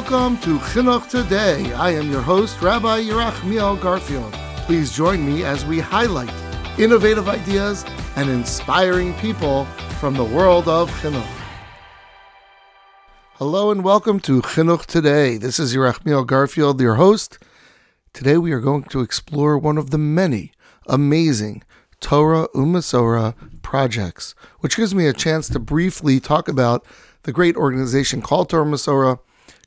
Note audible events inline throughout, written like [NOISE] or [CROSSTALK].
welcome to Chinuch Today. I am your host, Rabbi Yerachmiel Garfield. Please join me as we highlight innovative ideas and inspiring people from the world of Chinuch. Hello and welcome to Chinuch Today. This is Yerachmiel Garfield, your host. Today we are going to explore one of the many amazing Torah Umesorah projects, which gives me a chance to briefly talk about the great organization called Torah Masora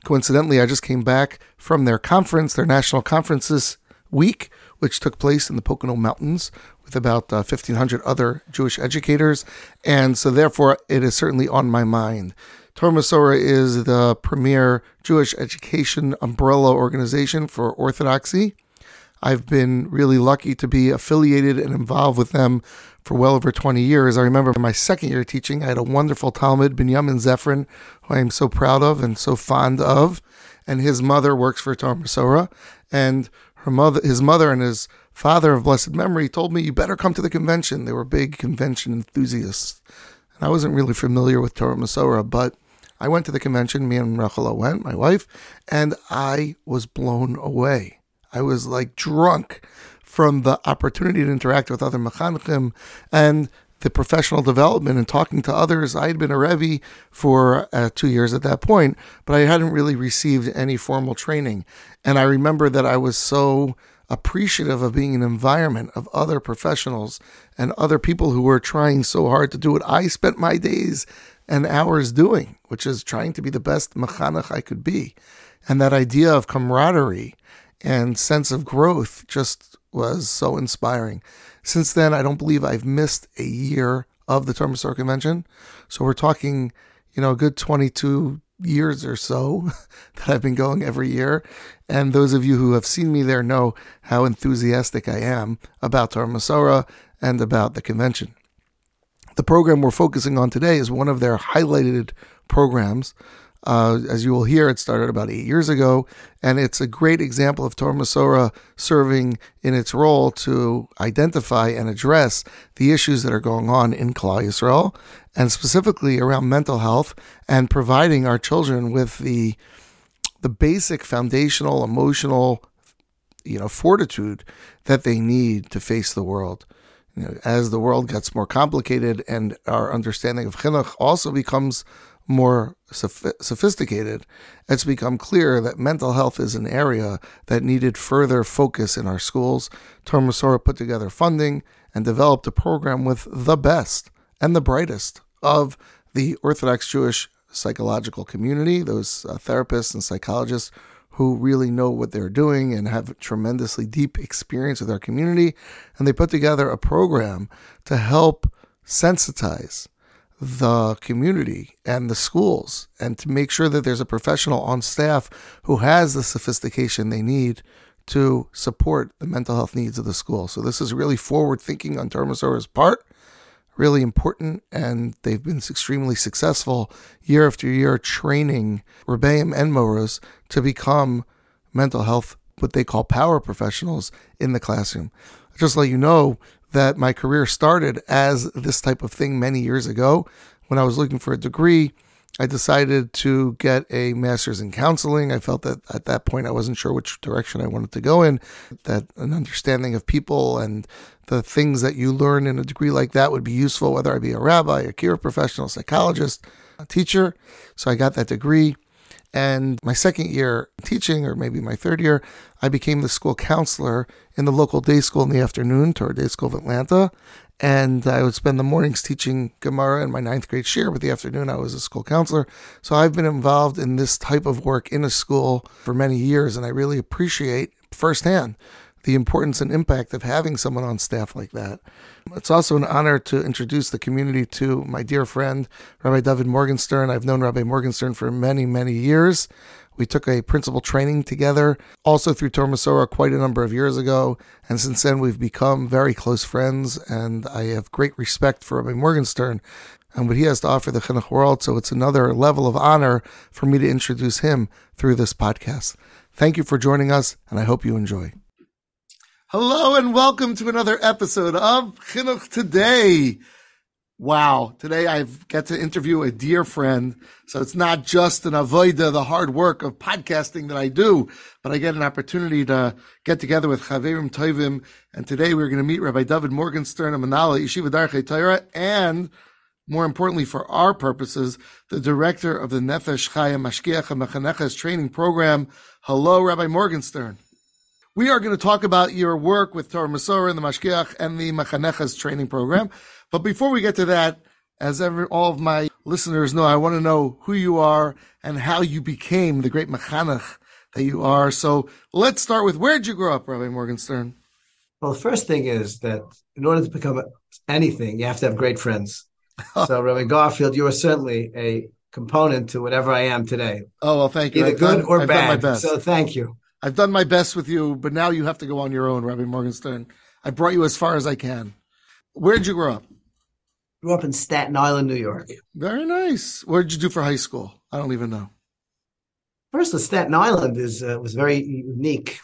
Coincidentally, I just came back from their conference, their national conference this week, which took place in the Pocono Mountains with about uh, 1,500 other Jewish educators. And so, therefore, it is certainly on my mind. Torah Masora is the premier Jewish education umbrella organization for Orthodoxy. I've been really lucky to be affiliated and involved with them for well over 20 years. I remember my second year teaching, I had a wonderful Talmud, Binyamin Zefrin, who I am so proud of and so fond of. And his mother works for Torah Masora. And her mother, his mother and his father of blessed memory told me, you better come to the convention. They were big convention enthusiasts. And I wasn't really familiar with Torah Masora, but I went to the convention. Me and Rachela went, my wife, and I was blown away. I was like drunk from the opportunity to interact with other mechanchim and the professional development and talking to others. I had been a Rebbe for uh, two years at that point, but I hadn't really received any formal training. And I remember that I was so appreciative of being in an environment of other professionals and other people who were trying so hard to do what I spent my days and hours doing, which is trying to be the best mechanech I could be. And that idea of camaraderie and sense of growth just was so inspiring. Since then, I don't believe I've missed a year of the Masora Convention. So we're talking, you know, a good 22 years or so [LAUGHS] that I've been going every year. And those of you who have seen me there know how enthusiastic I am about Torah and about the convention. The program we're focusing on today is one of their highlighted programs. Uh, as you will hear, it started about eight years ago, and it's a great example of Torah Masora serving in its role to identify and address the issues that are going on in Klal Yisrael, and specifically around mental health, and providing our children with the the basic foundational emotional, you know, fortitude that they need to face the world. You know, as the world gets more complicated and our understanding of chinuch also becomes more sophisticated, it's become clear that mental health is an area that needed further focus in our schools. Torah Masora put together funding and developed a program with the best and the brightest of the Orthodox Jewish psychological community, those uh, therapists and psychologists who really know what they're doing and have tremendously deep experience with our community. And they put together a program to help sensitize the community and the schools and to make sure that there's a professional on staff who has the sophistication they need to support the mental health needs of the school. So this is really forward thinking on Masora's part, really important, and they've been extremely successful year after year training Rebbeim and Moros to become mental health, what they call power professionals in the classroom. Just to let you know, that my career started as this type of thing many years ago. When I was looking for a degree, I decided to get a master's in counseling. I felt that at that point I wasn't sure which direction I wanted to go in, that an understanding of people and the things that you learn in a degree like that would be useful, whether I be a rabbi, a care professional, psychologist, a teacher. So I got that degree. And my second year teaching, or maybe my third year, I became the school counselor in the local day school in the afternoon, Torah Day School of Atlanta. And I would spend the mornings teaching Gemara in my ninth grade share, but the afternoon I was a school counselor. So I've been involved in this type of work in a school for many years, and I really appreciate firsthand the importance and impact of having someone on staff like that. It's also an honor to introduce the community to my dear friend, Rabbi Dovid Morgenstern. I've known Rabbi Morgenstern for many, many years. We took a principal training together, also through Torah Masora, quite a number of years ago. And since then, we've become very close friends, and I have great respect for Rabbi Morgenstern and what he has to offer the Chinuch world. So it's another level of honor for me to introduce him through this podcast. Thank you for joining us, and I hope you enjoy. Hello and welcome to another episode of Chinuch Today. Wow. Today I get to interview a dear friend. So it's not just an avoida, the hard work of podcasting that I do, but I get an opportunity to get together with Chaverim Toivim. And today we're going to meet Rabbi Dovid Morgenstern of Manala Yeshiva Darchei Torah and more importantly for our purposes, the director of the Nefesh Chaya Mashgiach and training program. Hello, Rabbi Morgenstern. We are going to talk about your work with Torah Masorah and the Mashgiach and the Mechaneches training program. But before we get to that, as every, all of my listeners know, I want to know who you are and how you became the great mechanech that you are. So let's start with where did you grow up, Rabbi Morgenstern? Well, the first thing is that in order to become anything, you have to have great friends. [LAUGHS] so, Rabbi Garfield, you are certainly a component to whatever I am today. Oh well, thank you. Either I've good done, or I've bad. So, thank you. I've done my best with you, but now you have to go on your own, Rabbi Morgenstern. I brought you as far as I can. Where did you grow up? Grew up in Staten Island, New York. Very nice. What did you do for high school? I don't even know. First, the Staten Island is uh, was very unique.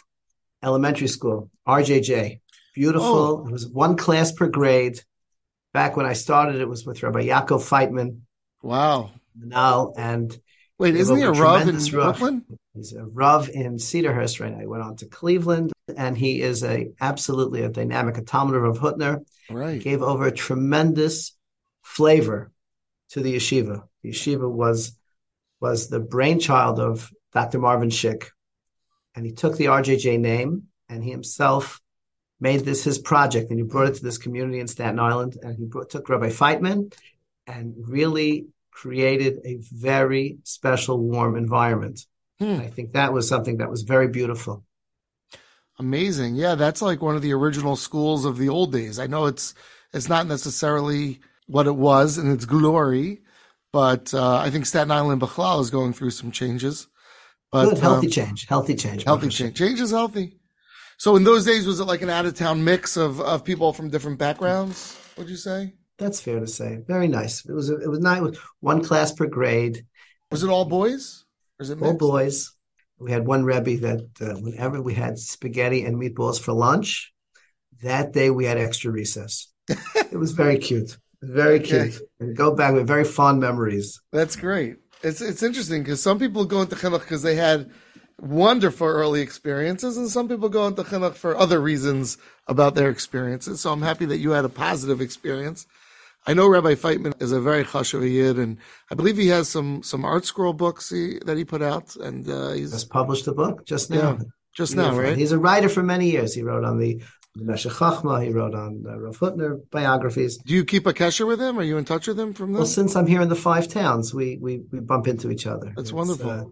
Elementary school, RJJ, beautiful. Oh. It was one class per grade. Back when I started, it was with Rabbi Yaakov Feitman. Wow. Now and wait, isn't he a Rav in Brooklyn? He's a Rav in Cedarhurst right now. He went on to Cleveland, and he is a absolutely a dynamic a Talmud of Hutner. Right. He gave over a tremendous flavor to the yeshiva. The yeshiva was was the brainchild of Dr. Marvin Schick, and he took the RJJ name and he himself made this his project, and he brought it to this community in Staten Island, and he brought, took Rabbi Feitman and really created a very special, warm environment. Hmm. I think that was something that was very beautiful. Amazing. Yeah, that's like one of the original schools of the old days. I know it's it's not necessarily what it was in its glory. But uh, I think Staten Island Bechlal is going through some changes. But, Good, healthy um, change, healthy change. Healthy change. Change is healthy. So in those days, was it like an out of town mix of, of people from different backgrounds? Would you say? That's fair to say. Very nice. It was it was nice. One class per grade. Was it all boys? Or is it mixed? all boys? We had one rebbe that uh, whenever we had spaghetti and meatballs for lunch, that day we had extra recess. it was very cute. Very okay. cute. And go back with very fond memories. That's great. It's it's interesting because some people go into chinuch because they had wonderful early experiences, and some people go into chinuch for other reasons about their experiences. So I'm happy that you had a positive experience. I know Rabbi Feitman is a very chashuv yid, and I believe he has some some ArtScroll books he, that he put out, and uh, he's just published a book just now. Yeah, just now, right? He's a writer for many years. He wrote on the Chachma. He wrote on uh, Rav Hutner biographies. Do you keep a kesher with him? Are you in touch with him from there? Well, since I'm here in the five towns, we we, we bump into each other. That's it's, wonderful. Uh,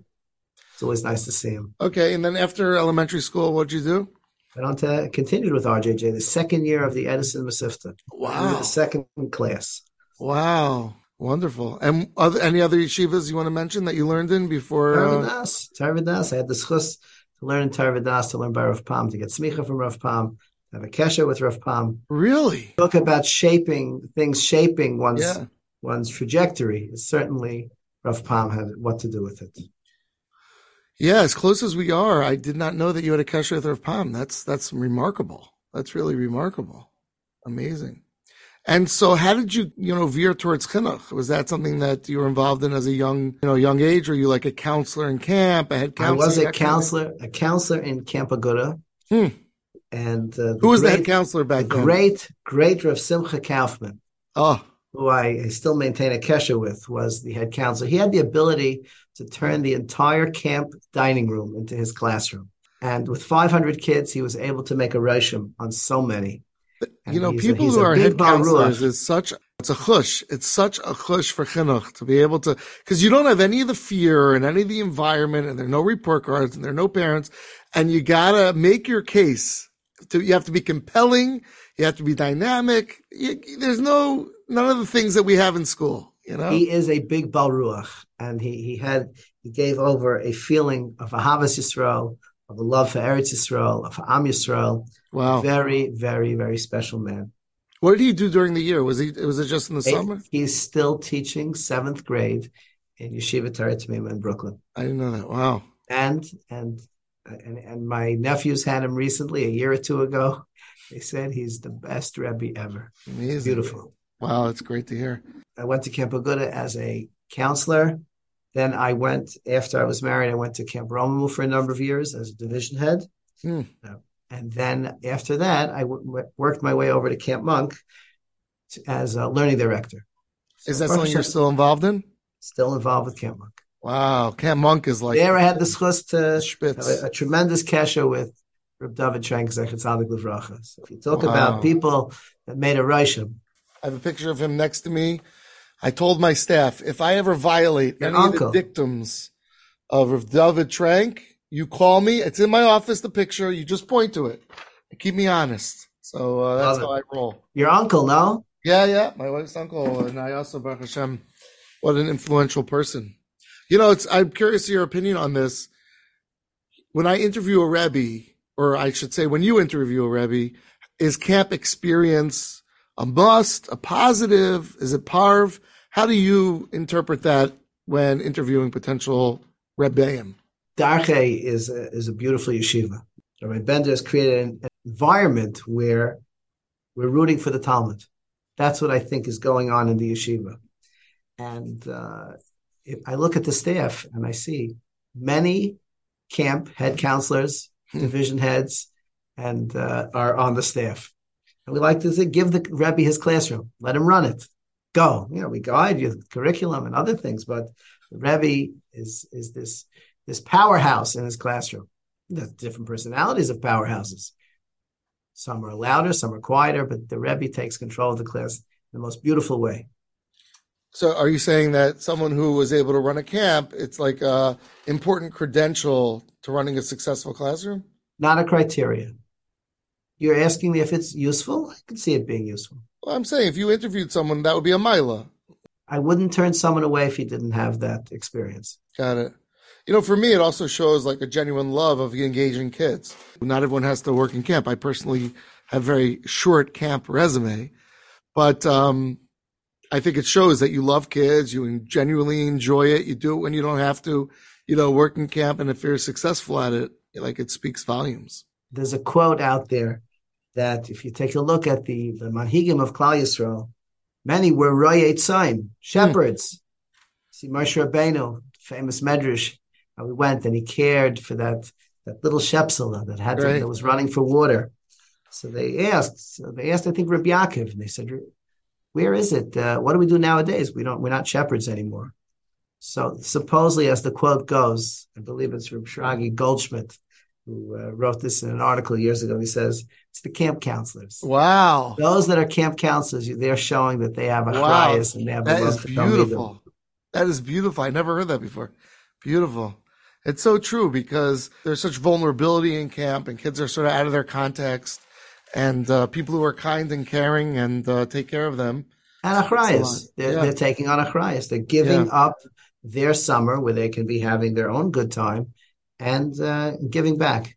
it's always nice to see him. Okay, and then after elementary school, what'd you do? Went on to continued with RJJ, the second year of the Edison Mesivta. Wow. The second class. Wow. Wonderful. And other, any other yeshivas you want to mention that you learned in before? Torah Vodaas. Uh... Torah Vodaas. I had the schus to learn in Torah Vodaas, to learn by Rav Pam, to get smicha from Rav Pam, have a kesha with Rav Pam. Really? Talk about shaping things, shaping one's yeah. one's trajectory. Certainly, Rav Pam had what to do with it. Yeah, as close as we are, I did not know that you had a kesha with Rav Pam. That's that's remarkable. That's really remarkable. Amazing. And so, how did you, you know, veer towards chinuch? Was that something that you were involved in as a young, you know, young age? Were you like a counselor in camp, a head counselor? I was a counselor, a counselor in Camp Aguda. Hmm. And uh, who was great, the head counselor back the then? Great, great Rav Simcha Kaufman. Oh, who I, I still maintain a kesha with, was the head counselor. He had the ability to turn the entire camp dining room into his classroom. And with 500 kids, he was able to make a reshim on so many. And you know, people a, who are head counselors is such it's a chush. It's such a chush for chinuch to be able to because you don't have any of the fear and any of the environment, and there are no report cards and there are no parents, and you gotta make your case to, you have to be compelling. You have to be dynamic. You, there's no, none of the things that we have in school, you know? He is a big Balruach and he, he had, he gave over a feeling of Ahavas Yisrael, of a love for Eretz Yisrael, of Am Yisrael. Wow. Very, very, very special man. What did he do during the year? Was he, was it just in the summer? He's still teaching seventh grade in Yeshiva Torah in Brooklyn. I didn't know that. Wow. And, and and, and my nephews had him recently, a year or two ago. They said he's the best Rebbe ever. Amazing. Beautiful. Wow, that's great to hear. I went to Camp Aguda as a counselor. Then I went after I was married. I went to Camp Romamu for a number of years as a division head. Hmm. And then after that, I w- worked my way over to Camp Munk to, as a learning director. Is that something you're [LAUGHS] still involved in? still involved with Camp Munk? Wow, Camp Monk is like there, I had the chus to have a, a tremendous kesha with Reb David Trenk Zechatzadik Livracha. So if you talk Wow. about people that made a Rishim, I have a picture of him next to me. I told my staff if I ever violate Your any uncle. of the dictums of Rav David Trenk, you call me. It's in my office. The picture. You just point to it. Keep me honest. So uh, that's how I roll. your uncle, no? Yeah, yeah. My wife's uncle, and I also, Baruch Hashem, what an influential person. You know, it's. I'm curious your opinion on this. When I interview a rebbe, or I should say, when you interview a rebbe, is camp experience a must, a positive? Is it parv? How do you interpret that when interviewing potential rebbeim? Darche is a, is a beautiful yeshiva. Rabbi Bender has created an environment where we're rooting for the Talmud. That's what I think is going on in the yeshiva. And uh, if I look at the staff and I see many camp head counselors, Hmm. division heads, and uh, are on the staff. And we like to say, give the Rebbe his classroom, let him run it. Go. You know, we guide you with curriculum and other things, but the Rebbe is is this this powerhouse in his classroom. There's different personalities of powerhouses. Some are louder, some are quieter, but the Rebbe takes control of the class in the most beautiful way. So, are you saying that someone who was able to run a camp, it's like a important credential to running a successful classroom? Not a criteria. You're asking me if it's useful? I can see it being useful. Well, I'm saying if you interviewed someone, that would be a mila. I wouldn't turn someone away if he didn't have that experience. Got it. You know, for me, it also shows like a genuine love of engaging kids. Not everyone has to work in camp. I personally have very short camp resume, but um, I think it shows that you love kids, you genuinely enjoy it, you do it when you don't have to, you know, work in camp, and if you're successful at it, like it speaks volumes. There's a quote out there that if you take a look at the, the Manhigim of Klal Yisrael, many were Royet Tzaim, shepherds. See Moshe Rabbeinu, famous Medrash, how he went and he cared for that, that little shepsela that had to, that was running for water. So they asked, so they asked, I think, Rabbi Yaakov, and they said, where is it? Uh, what do we do nowadays? We don't, we're not shepherds anymore. So supposedly, as the quote goes, I believe it's from Shragi Goldschmidt, who uh, wrote this in an article years ago. He says it's the camp counselors. Wow. Those that are camp counselors, they're showing that they have a Wow. and they have That a is beautiful. That is beautiful. I never heard that before. Beautiful. It's so true because there's such vulnerability in camp and kids are sort of out of their context and uh, people who are kind and caring and uh, take care of them. And achrayas. They're, Yeah. they're taking on achrayas. They're giving Yeah. up their summer where they can be having their own good time and uh, giving back.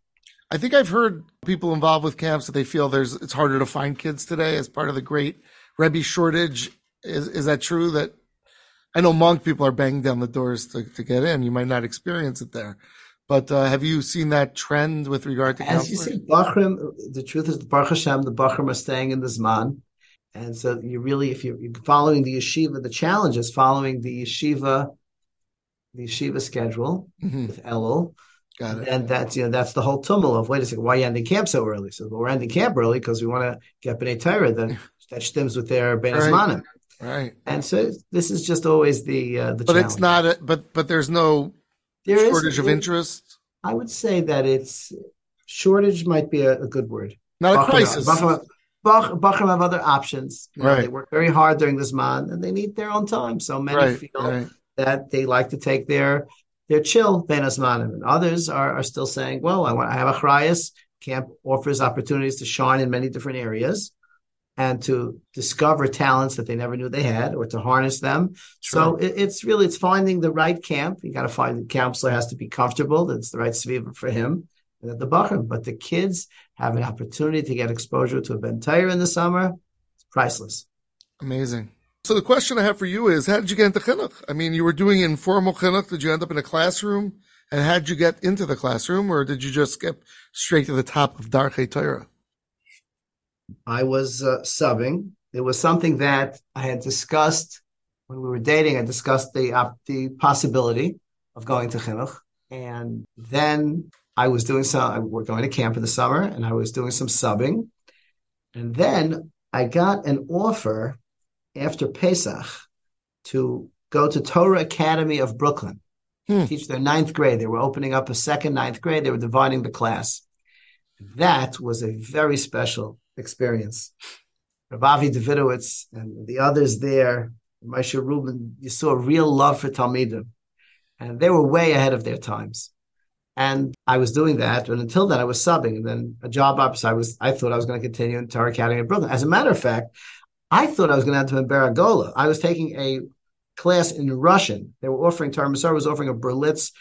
I think I've heard people involved with camps that they feel there's it's harder to find kids today as part of the great Rebbe shortage. Is is that true? That I know Munk people are banging down the doors to, to get in. You might not experience it there, but uh, have you seen that trend with regard to As you counseling? see, Bachrim, the truth is, Baruch Hashem, the Bachrim are staying in the Zman. And so you really, if you're you're following the yeshiva, the challenge is following the yeshiva, the yeshiva schedule Mhm. with Elul. Got it. And that's, you know, that's the whole tumult of, wait a second, why are you ending camp so early? So well, we're ending camp early because we want to get B'nai Torah Then that stems with their Ben Right. Right. And so this is just always the, uh, the But challenge. it's not. A, but but there's no There is- shortage of it- interest. I would say that it's shortage might be a, a good word. Not a crisis. Bachram, Bach- Bachram have other options. You know, Right. They work very hard during this month and they need their own time. So many Right. feel Right. that they like to take their their chill Ben Asmanim. And others are, are still saying, well, I want I have a chrayas. Camp offers opportunities to shine in many different areas and to discover talents that they never knew they had or to harness them. So it, it's really it's finding the right camp. You got to find the counselor has to be comfortable. That's the right sviva for him and at the Bachram. But the kids have an opportunity to get exposure to a Ben in the summer. It's priceless. Amazing. So the question I have for you is, how did you get into chinuch? I mean, you were doing informal chinuch. Did you end up in a classroom? And how did you get into the classroom, or did you just skip straight to the top of Darchei Torah? I was uh, subbing it was something that I had discussed when we were dating. I discussed the uh, the possibility of going to chinuch, and then I was doing some. We're going to camp in the summer, and I was doing some subbing, and then I got an offer after Pesach to go to Torah Academy of Brooklyn, hmm. teach their ninth grade. They were opening up a second ninth grade. They were dividing the class. That was a very special experience. Rav Davidowitz and the others there, Moshe Rubin, you saw a real love for Talmidim. And they were way ahead of their times. And I was doing that. And until then, I was subbing. And then a job opposite, I was, I thought I was going to continue in Torah Academy in Brooklyn. As a matter of fact, I thought I was going to enter in Baragola. I was taking a class in Russian. They were offering, Torah Masar was offering a Berlitz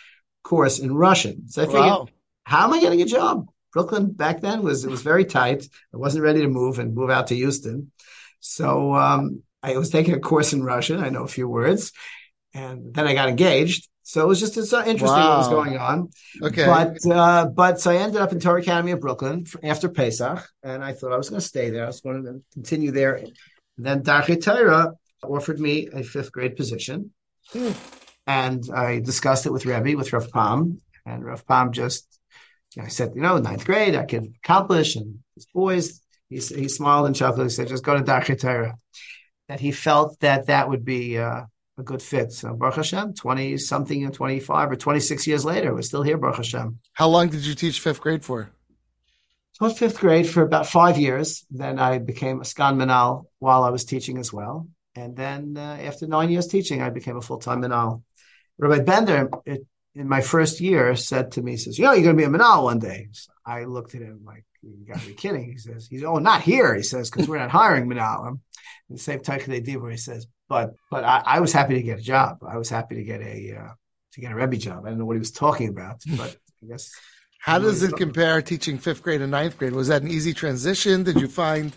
course in Russian. So I figured, wow. how am I getting a job? Brooklyn back then was, it was very tight. I wasn't ready to move and move out to Houston. So, um, I was taking a course in Russian. I know a few words. And then I got engaged. So it was just it's interesting wow. what was going on. Okay. But uh, but so I ended up in Torah Academy of Brooklyn after Pesach, and I thought I was going to stay there. I was going to continue there. Then Darchei Torah offered me a fifth grade position, hmm. and I discussed it with Rebbe, with Rav Pam, and Rav Pam just, you know, I said, you know, ninth grade I can accomplish, and his boys. He, he smiled and chuckled. He said, "Just go to Darchei Torah." That he felt that that would be uh, a good fit. So Baruch Hashem, 20 something and 25 or 26 years later, we're still here, Baruch Hashem. How long did you teach fifth grade for? Taught fifth grade for about five years. Then I became a sgan menahel while I was teaching as well. And then uh, after nine years teaching, I became a full-time menahel. Rabbi Bender, it, in my first year, said to me, says, you know, you're going to be a menahel one day. So I looked at him like, you got to be kidding. He says, he's, oh, not here. He says, because we're not hiring menahel. And the same Taikadei where he says, but but I, I, was happy to get a job. I was happy to get a uh, to get a Rebbe job. I don't know what he was talking about, but I guess. How does it compare teaching fifth grade and ninth grade? Was that an easy transition? Did you find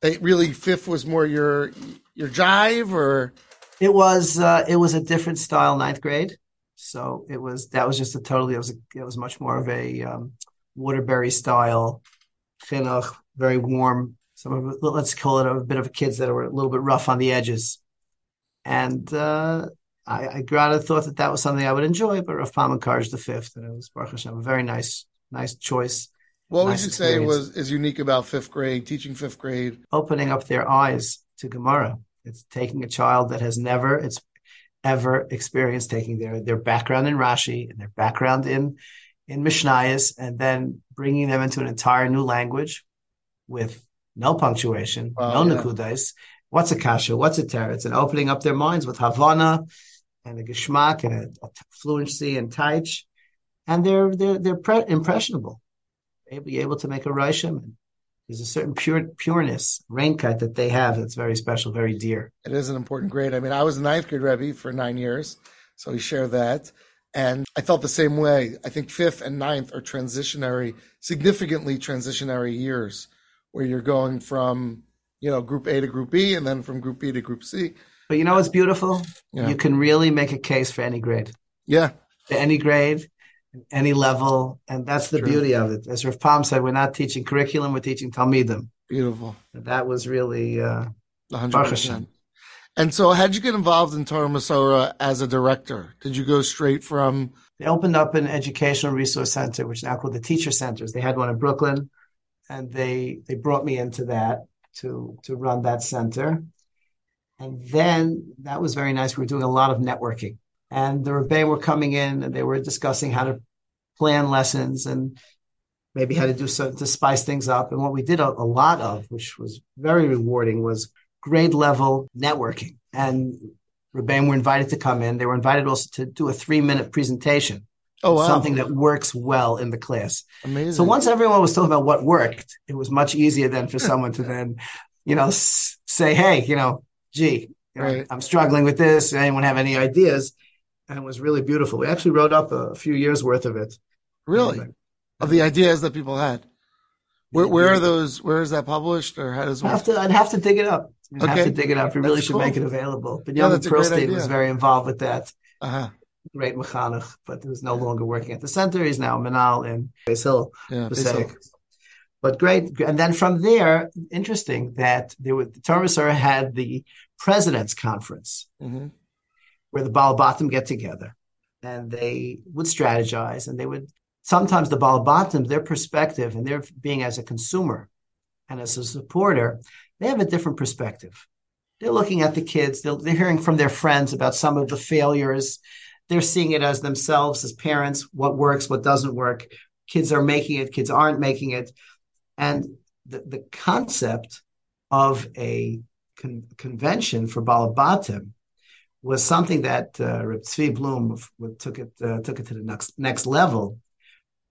that really fifth was more your your jive, or it was uh, it was a different style ninth grade. So it was that was just a totally it was a, it was much more of a um, Waterbury style, chinuch, very warm. Some of it, let's call it a bit of kids that were a little bit rough on the edges. And uh, I, I rather thought that that was something I would enjoy, but Rav Pam encouraged the fifth, and it was Baruch Hashem, a very nice, nice choice. What nice would you experience. say was is unique about fifth grade, teaching fifth grade? Opening up their eyes to Gemara. It's taking a child that has never, it's ever experienced taking their their background in Rashi and their background in in Mishnayos, and then bringing them into an entire new language with no punctuation, no yeah. nekudas, what's a kasha, what's a teretz, and opening up their minds with havana and a geschmack and a, a fluency and taich, and they're they're they're pre- impressionable. They'll be able to make a reishim. There's a certain pure pureness, raincut that they have that's very special, very dear. It is an important grade. I mean, I was a ninth grade Rebbe for nine years, so we share that. And I felt the same way. I think fifth and ninth are transitionary, significantly transitionary years, where you're going from you know, group A to group B, and then from group B to group C. But you know what's beautiful? Yeah. You can really make a case for any grade. Yeah. To any grade, any level. And that's the True. beauty of it. As Rav Pam said, we're not teaching curriculum, we're teaching Talmidim. Beautiful. that was really uh, 100%. And so, how'd you get involved in Torah Masora as a director? Did you go straight from? They opened up an educational resource center, which is now called the Teacher Centers. They had one in Brooklyn, and they they brought me into that to to run that center. And then that was very nice. We were doing a lot of networking. And the Rebbe were coming in and they were discussing how to plan lessons and maybe how to do so to spice things up. And what we did a, a lot of, which was very rewarding, was grade level networking. And Rebbeim were invited to come in. They were invited also to do a three minute presentation Oh, wow. Something that works well in the class. Amazing. So once everyone was talking about what worked, it was much easier then for someone to then, you know, say, hey, you know, gee, you know, right. I'm struggling with this. Anyone have any ideas? And it was really beautiful. We actually wrote up a, few years worth of it. Really? of the ideas that people had. Where, where are those? Where is that published, or how does? It have to, I'd have to dig it up. I'd okay. have to dig it up. We really that's should cool. make it available. But Young yeah, Pearlstein was very involved with that. Uh-huh great mechanech, but who's no longer working at the center. He's now Menahel in Base Hill, yeah, but great. And then from there, interesting that there was, the Torah had the president's conference mm-hmm. where the Balabatim get together and they would strategize and they would sometimes the Balabatim, their perspective and their being as a consumer and as a supporter, they have a different perspective. They're looking at the kids, they're, they're hearing from their friends about some of the failures. They're seeing it as themselves, as parents, what works, what doesn't work. Kids are making it, kids aren't making it. And the, the concept of a con- convention for Balabatim was something that uh, Reb Tzvi Bloom took it uh, took it to the next next level.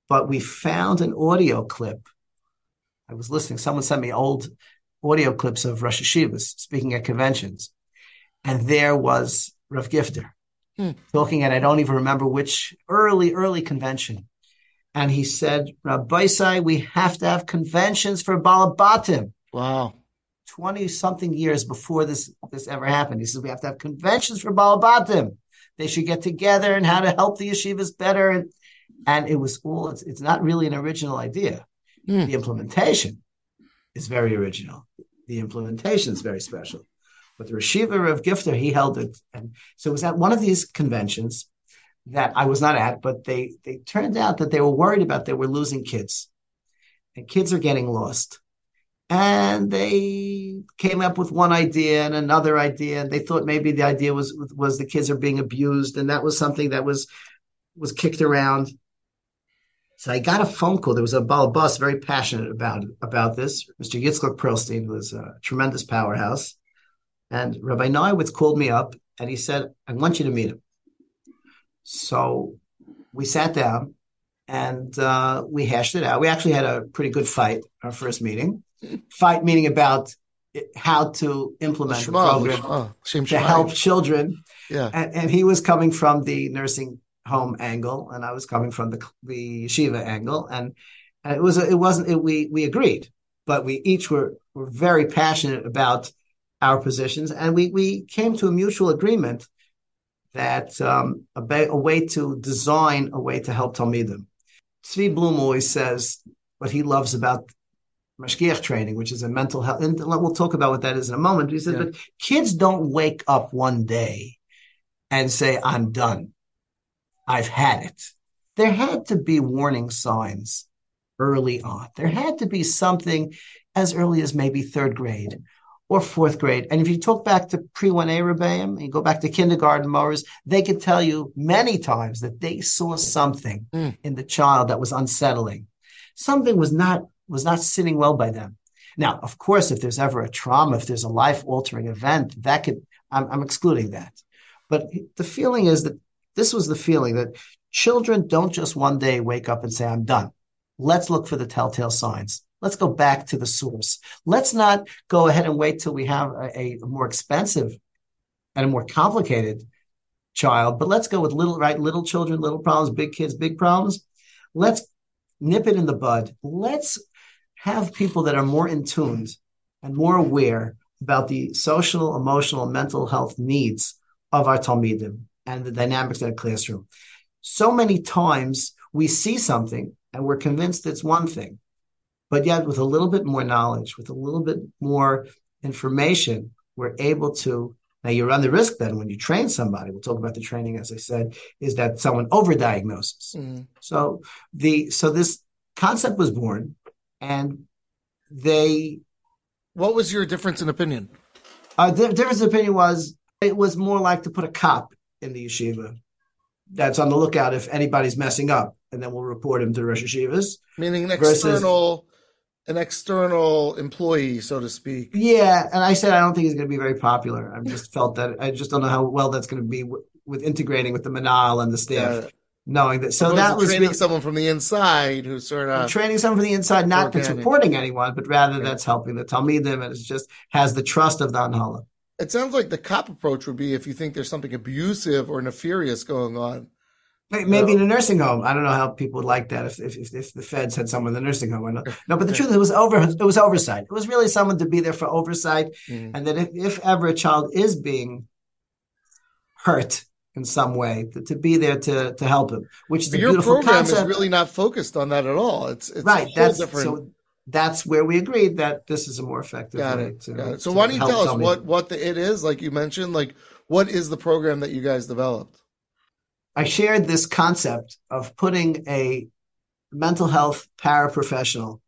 But we found an audio clip. I was listening. Someone sent me old audio clips of Rosh Yeshivas speaking at conventions, and there was Rav Gifter hmm. talking at I don't even remember which early early convention, and he said, Rabbi Sai, we have to have conventions for Balabatim. Wow. 20 something years before this, this ever happened. He says, we have to have conventions for Balabatim. They should get together and how to help the yeshivas better. And, and it was all, it's, it's not really an original idea. Mm. The implementation is very original. The implementation is very special. But the Rashiva of Gifter, he held it. And so it was at one of these conventions that I was not at, but they they turned out that they were worried about they were losing kids, and kids are getting lost. And they came up with one idea and another idea, and they thought maybe the idea was was the kids are being abused, and that was something that was was kicked around. So I got a phone call. There was a balabas very passionate about about this. Mr. Yitzchak Perlstein was a tremendous powerhouse, and Rabbi Nojowitz called me up and he said, "I want you to meet him." So we sat down and uh, we hashed it out. We actually had a pretty good fight our first meeting. [LAUGHS] fight meaning about how to implement the, program to help children. Yeah. And, and, he was coming from the nursing home angle, and I was coming from the the yeshiva angle, and, and it was it wasn't it, we we agreed, but we each were were very passionate about our positions, and we we came to a mutual agreement that um, a, ba- a, way to design a way to help Talmidim. Tzvi Bloom always says what he loves about mashgiach training, which is a mental health, and we'll talk about what that is in a moment. He says, yeah. but kids don't wake up one day and say, I'm done. I've had it. There had to be warning signs early on. There had to be something as early as maybe third grade or fourth grade. And if you talk back to pre 1A Rebbeim, and you go back to kindergarten mowers, they could tell you many times that they saw something mm. in the child that was unsettling. Something was not was not sitting well by them. Now, of course, if there's ever a trauma, if there's a life altering event, that could I'm, I'm excluding that. But the feeling is that this was the feeling that children don't just one day wake up and say, I'm done. Let's look for the telltale signs. Let's go back to the source. Let's not go ahead and wait till we have a, a more expensive and a more complicated child, but let's go with little, right? Little children, little problems, big kids, big problems. Let's nip it in the bud. Let's have people that are more in tuned and more aware about the social, emotional, mental health needs of our Talmidim and the dynamics of the classroom. So many times we see something and we're convinced it's one thing. But yet, with a little bit more knowledge, with a little bit more information, we're able to. Now, you run the risk then when you train somebody. We'll talk about the training, as I said, is that someone overdiagnoses. Mm-hmm. So the so this concept was born, and they. What was your difference in opinion? Uh, the difference in opinion was it was more like to put a cop in the yeshiva that's on the lookout if anybody's messing up, and then we'll report him to the Rosh Yeshivas. Meaning an external an external employee, so to speak. Yeah, and I said I don't think he's going to be very popular. I just felt that I just don't know how well that's going to be w- with integrating with the menahel and the staff. Yeah. Knowing that, so that was training someone from the inside who's sort of training someone from the inside, not organic. that's reporting anyone, but rather yeah. that's helping the Talmidim and it just has the trust of the Anhala. It sounds like the cop approach would be if you think there's something abusive or nefarious going on, Maybe in a nursing home. I don't know how people would like that if, if, if the feds had someone in the nursing home. No, but the truth, it was over. It was oversight. It was really someone to be there for oversight, mm. and that if, if ever a child is being hurt in some way, to, to be there to to help him. Which is your program concept. is really not focused on that at all. It's, it's right. That's different. So that's where we agreed that this is a more effective Got way it. to. Got it. So why don't you tell us somebody. what what the, it is? Like you mentioned, like what is the program that you guys developed? I shared this concept of putting a mental health paraprofessional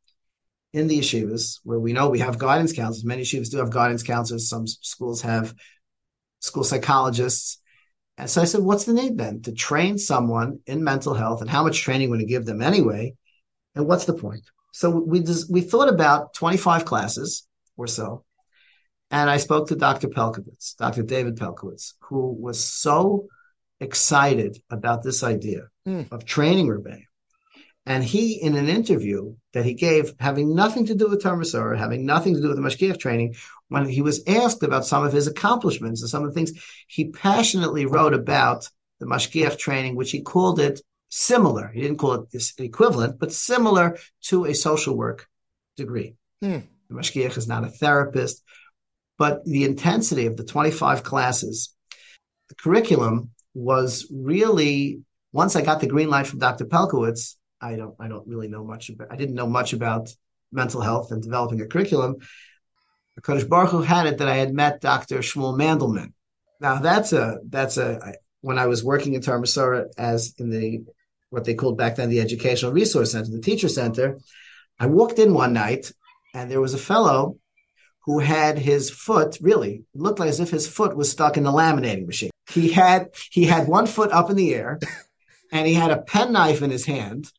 in the yeshivas, where we know we have guidance counselors. Many yeshivas do have guidance counselors. Some schools have school psychologists. And so I said, what's the need then to train someone in mental health and how much training going to give them anyway? And what's the point? So we we thought about 25 classes or so. And I spoke to Dr. Pelcovitz, Dr. David Pelcovitz, who was so excited about this idea Mm. of training Rebbe. And he, in an interview that he gave, having nothing to do with Talmud having nothing to do with the Mashgiach training, when he was asked about some of his accomplishments and some of the things, he passionately wrote about the Mashgiach training, which he called it similar. He didn't call it this equivalent, but similar to a social work degree. Hmm. The Mashgiach is not a therapist, but the intensity of the 25 classes, the curriculum was really, once I got the green light from Dr. Pelcovitz, I don't, I don't really know much about, I didn't know much about mental health and developing a curriculum. Kodesh Baruch Hu had it that I had met Dr. Shmuel Mandelman. Now that's a, that's a, when I was working in Tarmasora as in the, what they called back then the Educational Resource Center, the Teacher Center, I walked in one night and there was a fellow who had his foot really looked like as if his foot was stuck in the laminating machine. He had he had one foot up in the air and he had a penknife in his hand.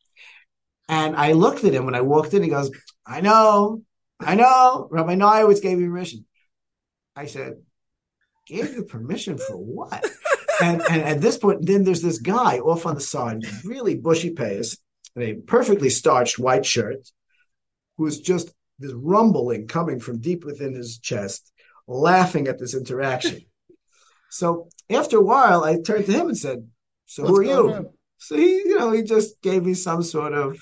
And I looked at him when I walked in. He goes, I know, I know. Rabbi Nojowitz gave me permission. I said, gave you permission for what? and, and at this point, then there's this guy off on the side, really bushy payas, in a perfectly starched white shirt, who's just this rumbling coming from deep within his chest, laughing at this interaction. So after a while, I turned to him and said, "So What's who are you?" on? So he, you know, he just gave me some sort of,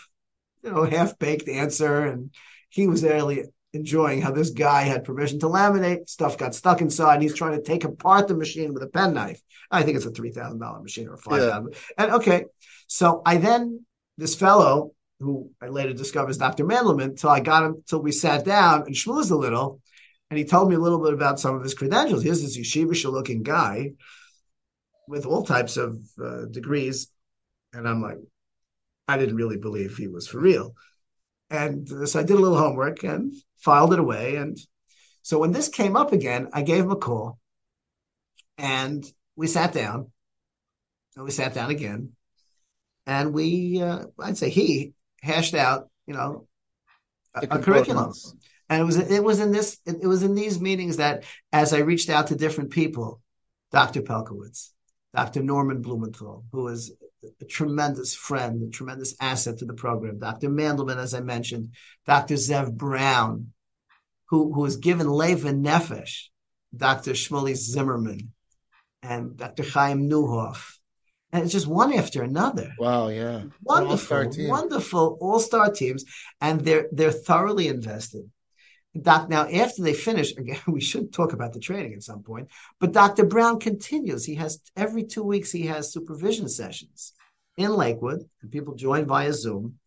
you know, half baked answer, and he was really enjoying how this guy had permission to laminate. Stuff got stuck inside. And he's trying to take apart the machine with a penknife. I think it's a three thousand dollar machine or a five thousand. And okay, so I then this fellow who I later discovered is Dr. Mandelman, till I got him till we sat down and schmoozed a little, and he told me a little bit about some of his credentials. Here's this yeshivish looking guy with all types of uh, degrees, and I'm like, I didn't really believe he was for real. And uh, so I did a little homework and filed it away. And so when this came up again, I gave him a call, and we sat down, and we sat down again, and we, uh, I'd say he hashed out, you know, a, a curriculum. And it was it was in this it was in these meetings that as I reached out to different people, Dr. Pelcovitz, Dr. Norman Blumenthal, who was a tremendous friend, a tremendous asset to the program, Dr. Mandelman, as I mentioned, Dr. Zev Brown, who who was given Levin Nefesh, Dr. Shmuley Zimmerman, and Dr. Chaim Newhoff. And it's just one after another Wow, yeah. Wonderful, all-star wonderful all-star teams, and they're they're thoroughly invested. Doc, now after they finish, again, [LAUGHS] we should talk about the training at some point. But Dr. Brown continues. He has every two weeks he has supervision sessions in Lakewood, and people join via Zoom.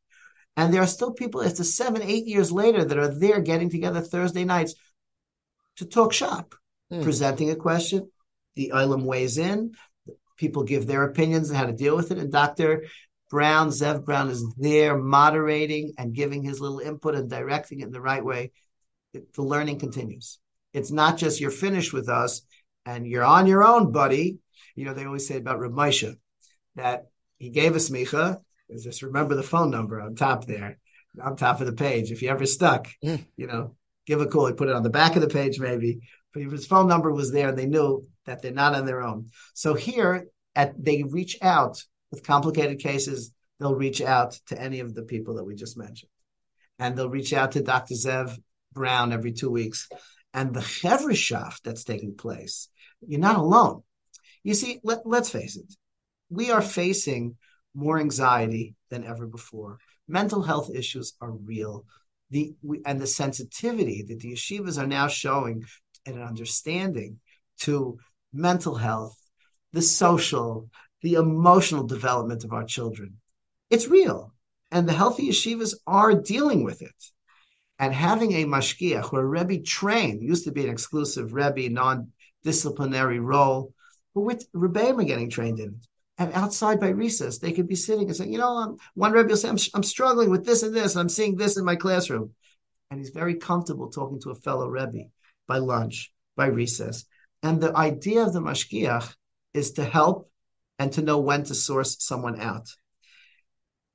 And there are still people after seven, eight years later that are there getting together Thursday nights to talk shop, Hmm. presenting a question. The Ilam weighs in. People give their opinions on how to deal with it. And Dr. Brown, Zev Brown, is there moderating and giving his little input and directing it in the right way. The learning continues. It's not just you're finished with us and you're on your own, buddy. You know, they always say about Rav Moshe that he gave us Micha. Just remember the phone number on top there, on top of the page. If you ever stuck, Mm. you know, give a call. He put it on the back of the page, maybe. But if his phone number was there, and they knew that they're not on their own. So here, at they reach out with complicated cases. They'll reach out to any of the people that we just mentioned, and they'll reach out to Dr. Zev Brown every two weeks. And the Chevrishaf that's taking place, you're not alone. You see, let, let's face it, we are facing more anxiety than ever before. Mental health issues are real. The we, and the sensitivity that the yeshivas are now showing and an understanding to mental health, the social, the emotional development of our children. It's real. And the healthy yeshivas are dealing with it. And having a mashgiach where a Rebbe trained, used to be an exclusive Rebbe, non-disciplinary role, but with Rebbeim are getting trained in it. And outside by recess, they could be sitting and saying, you know, I'm, one Rebbe will say, I'm, I'm struggling with this and this, and I'm seeing this in my classroom. And he's very comfortable talking to a fellow Rebbe by lunch, by recess. And the idea of the mashgiach is to help and to know when to source someone out.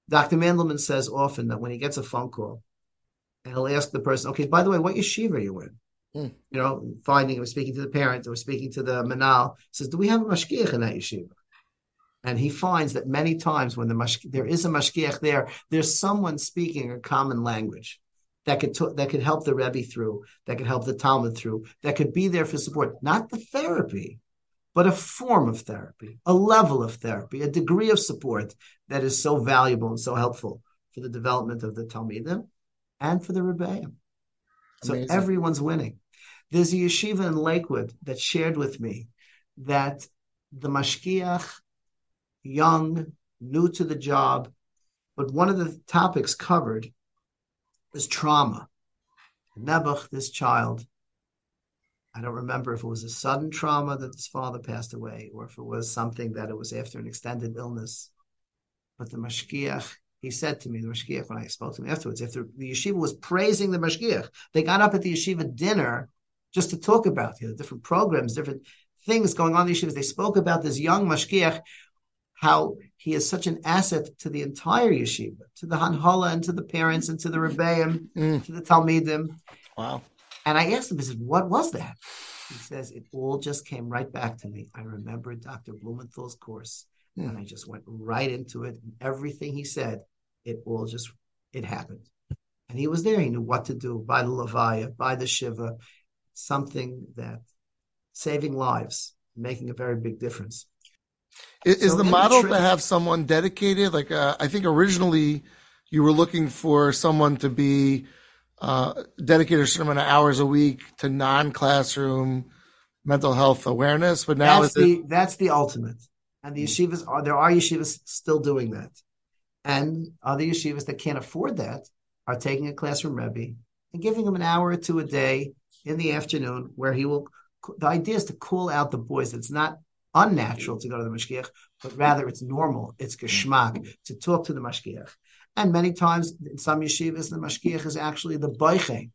Dr. Mandelman says often that when he gets a phone call, he'll ask the person, okay, by the way, what yeshiva are you in? Hmm. You know, finding or speaking to the parent or speaking to the menahel, says, do we have a mashgiach in that yeshiva? And he finds that many times when the mash, there is a mashgiach there, there's someone speaking a common language that could t- that could help the Rebbe through, that could help the Talmud through, that could be there for support, not the therapy, but a form of therapy, a level of therapy, a degree of support that is so valuable and so helpful for the development of the Talmidim and for the Rebbeim. So everyone's winning. There's a yeshiva in Lakewood that shared with me that the mashgiach, young, new to the job, but one of the topics covered was trauma. Nebuch, this child, I don't remember if it was a sudden trauma that his father passed away or if it was something that it was after an extended illness. But the mashgiach, he said to me, the mashgiach, when I spoke to him afterwards, after the yeshiva was praising the mashgiach, they got up at the yeshiva dinner just to talk about you know, different programs, different things going on in the yeshivas. They spoke about this young mashgiach, how he is such an asset to the entire yeshiva, to the hanhala and to the parents and to the rebbeim, mm. to the talmidim. Wow. And I asked him, I said, what was that? He says, it all just came right back to me. I remembered Dr. Blumenthal's course and I just went right into it. And everything he said, it all just, it happened. And he was there. He knew what to do by the Levaya, by the Shiva, something that saving lives, making a very big difference. Is, so the model the tra- to have someone dedicated? Like, uh, I think originally you were looking for someone to be uh, dedicate a certain amount of hours a week to non-classroom mental health awareness. But now that's the it- that's the ultimate. And the yeshivas are there are yeshivas still doing that, and other yeshivas that can't afford that are taking a classroom rebbe and giving him an hour or two a day in the afternoon where he will. The idea is to call out the boys. It's not unnatural to go to the mashgiach, but rather it's normal. It's geschmack to talk to the mashgiach. And many times in some yeshivas, the mashgiach is actually the boiche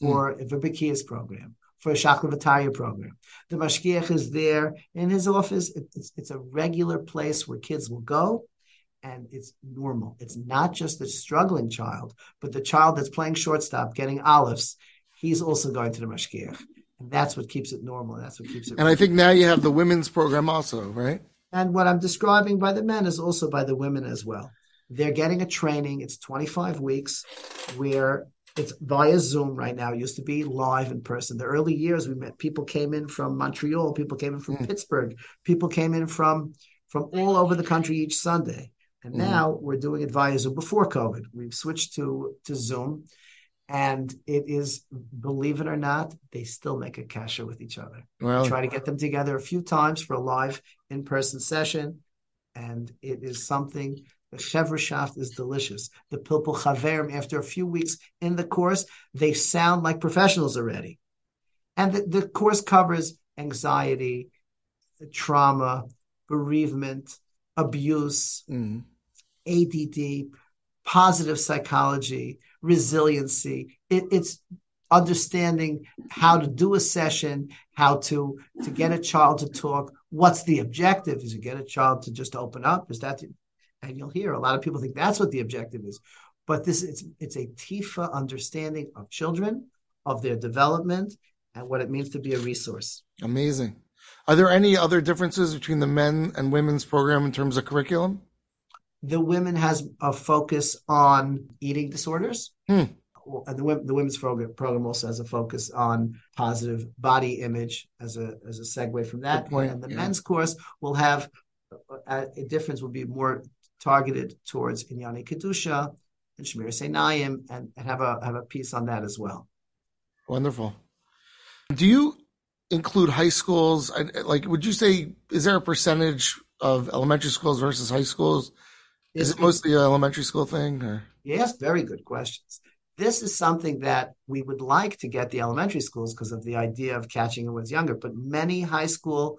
for mm. a Vibikiyas program, for a Shachlavataya program. The mashgiach is there in his office. It's, it's a regular place where kids will go and it's normal. It's not just the struggling child, but the child that's playing shortstop, getting olives. He's also going to the mashgiach. And that's what keeps it normal. That's what keeps it. And I think now you have the women's program also, right? And what I'm describing by the men is also by the women as well. They're getting a training. It's 25 weeks where it's via Zoom right now. It used to be live in person. The early years we met people came in from Montreal, people came in from mm. Pittsburgh, people came in from from all over the country each Sunday. And mm. now we're doing it via Zoom. Before COVID, we've switched to to Zoom, and it is, believe it or not, they still make a kasha with each other. Well, try to get them together a few times for a live in person session, and it is something the Chevrashaft is delicious. The Pilpul Chaverim, after a few weeks in the course, they sound like professionals already. And the, the course covers anxiety, trauma, bereavement, abuse, mm. ADD, positive psychology, resiliency. It, it's understanding how to do a session, how to to get a child to talk. What's the objective? Is to get a child to just open up? Is that and you'll hear a lot of people think that's what the objective is. But this it's it's a tifa understanding of children, of their development, and what it means to be a resource. Amazing. Are there any other differences between the men and women's program in terms of curriculum? The women has a focus on eating disorders. Hmm. And the, the women's program, program also has a focus on positive body image as a as a segue from that. And the yeah. men's course will have a, a difference will be more targeted towards Inyani Kedusha and Shmiras Einayim and, and have a have a piece on that as well. Wonderful. Do you include high schools? Like, would you say is there a percentage of elementary schools versus high schools? Is it mostly an elementary school thing? Or? Yes, very good questions. this is something that we would like to get the elementary schools because of the idea of catching it when it's younger. But many high school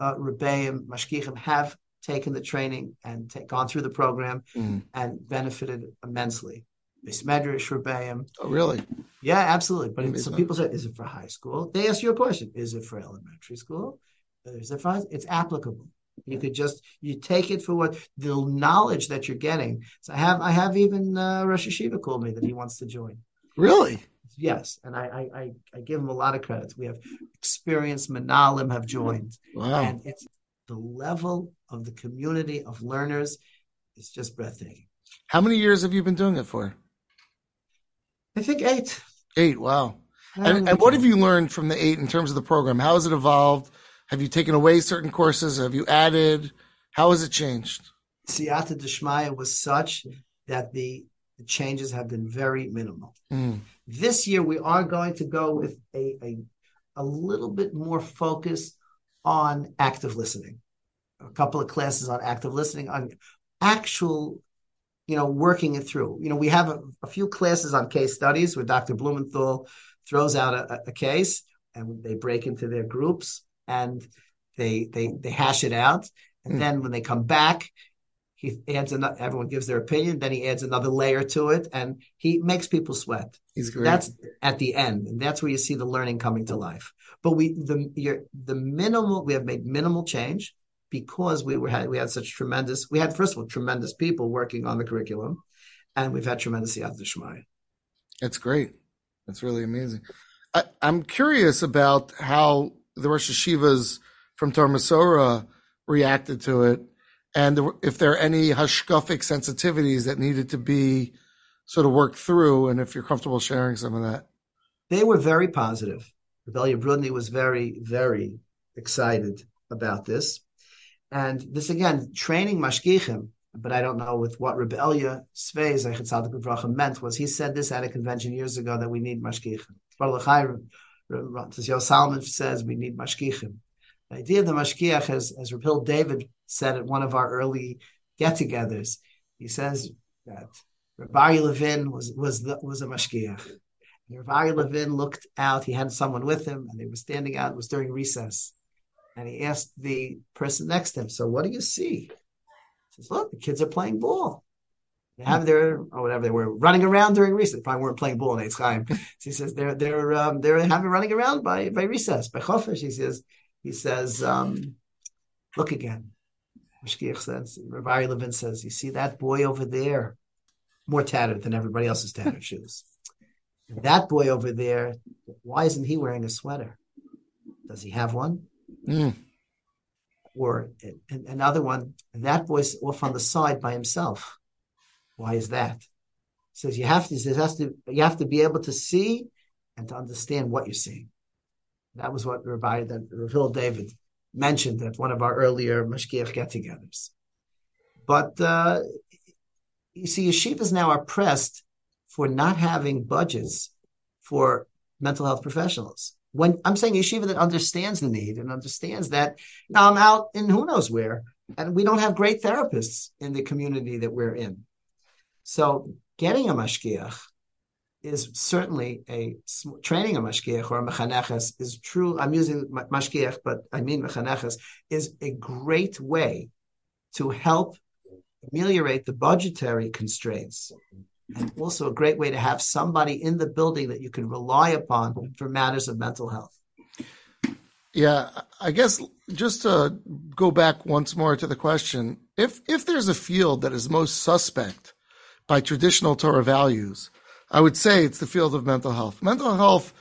uh, rebbeim, mashgichim have taken the training and take, gone through the program mm. and benefited immensely. Medrash rebbeim. Oh, really? Yeah, absolutely. But some people say, is it for high school? They ask you a question: Is it for elementary school? Is it for? It's applicable. You could just you take it for what the knowledge that you're getting. So I have I have even uh, Rosh Yeshiva called me that he wants to join. Really? Yes, and I I, I give him a lot of credit. We have experienced Menahalim have joined. Wow. And it's the level of the community of learners is just breathtaking. How many years have you been doing it for? I think eight. Eight. Wow. And, and what have you learned from the eight in terms of the program? How has it evolved? Have you taken away certain courses? Have you added? How has it changed? Siyata Deshmaya was such that the, the changes have been very minimal. Mm. This year, we are going to go with a, a, a little bit more focus on active listening. A couple of classes on active listening, on actual, you know, working it through. You know, we have a, a few classes on case studies where Dr. Blumenthal throws out a, a case and they break into their groups and they they they hash it out. And mm. then when they come back, he adds another. Everyone gives their opinion. Then he adds another layer to it, and he makes people sweat. He's great. That's at the end, and that's where you see the learning coming to life. But we the the minimal we have made minimal change because we were had we had such tremendous we had first of all tremendous people working on the curriculum, and we've had tremendous yad shmai. That's great. That's really amazing. I, I'm curious about how the Roshei Yeshivas from Torah Umesorah reacted to it, and if there are any hashkafic sensitivities that needed to be sort of worked through, and if you're comfortable sharing some of that. They were very positive. Reb Elya Brudny was very, very excited about this. And this again, training mashgichim, but I don't know with what Reb Elya Svei Zeichet meant was he said this at a convention years ago that we need mashgichim. Yosef Salman says we need mashgichim. The idea of the mashgiach, as, as Rapil David said at one of our early get-togethers, he says that Rabbi Levin was was the, was a mashgiach. And Rabbi Levin looked out. He had someone with him, and they were standing out. It was during recess, and he asked the person next to him, "So what do you see?" He says, "Look, the kids are playing ball." They have their or whatever they were running around during recess. They probably weren't playing ball in Chaim. So [LAUGHS] he says they're they're um, they're having running around by by recess by chofesh. He says he says um, look again. Mashgiach says Rabbi Levin says you see that boy over there more tattered than everybody else's tattered [LAUGHS] shoes. That boy over there, why isn't he wearing a sweater? Does he have one? Mm. Or another one, that boy's off on the side by himself why is that? He says you have to. Says has to. You have to be able to see and to understand what you're seeing. That was what Rabbi that David mentioned at one of our earlier mashgiach get-togethers. But uh, you see, yeshivas now are pressed for not having budgets for mental health professionals. When I'm saying yeshiva that understands the need and understands that now I'm out in who knows where, and we don't have great therapists in the community that we're in. So getting a mashgiach is certainly a training a mashgiach or a mechaneches is true. I'm using mashgiach, but I mean mechaneches is a great way to help ameliorate the budgetary constraints and also a great way to have somebody in the building that you can rely upon for matters of mental health. Yeah, I guess just to go back once more to the question, if if there's a field that is most suspect by traditional Torah values, I would say it's the field of mental health. Mental health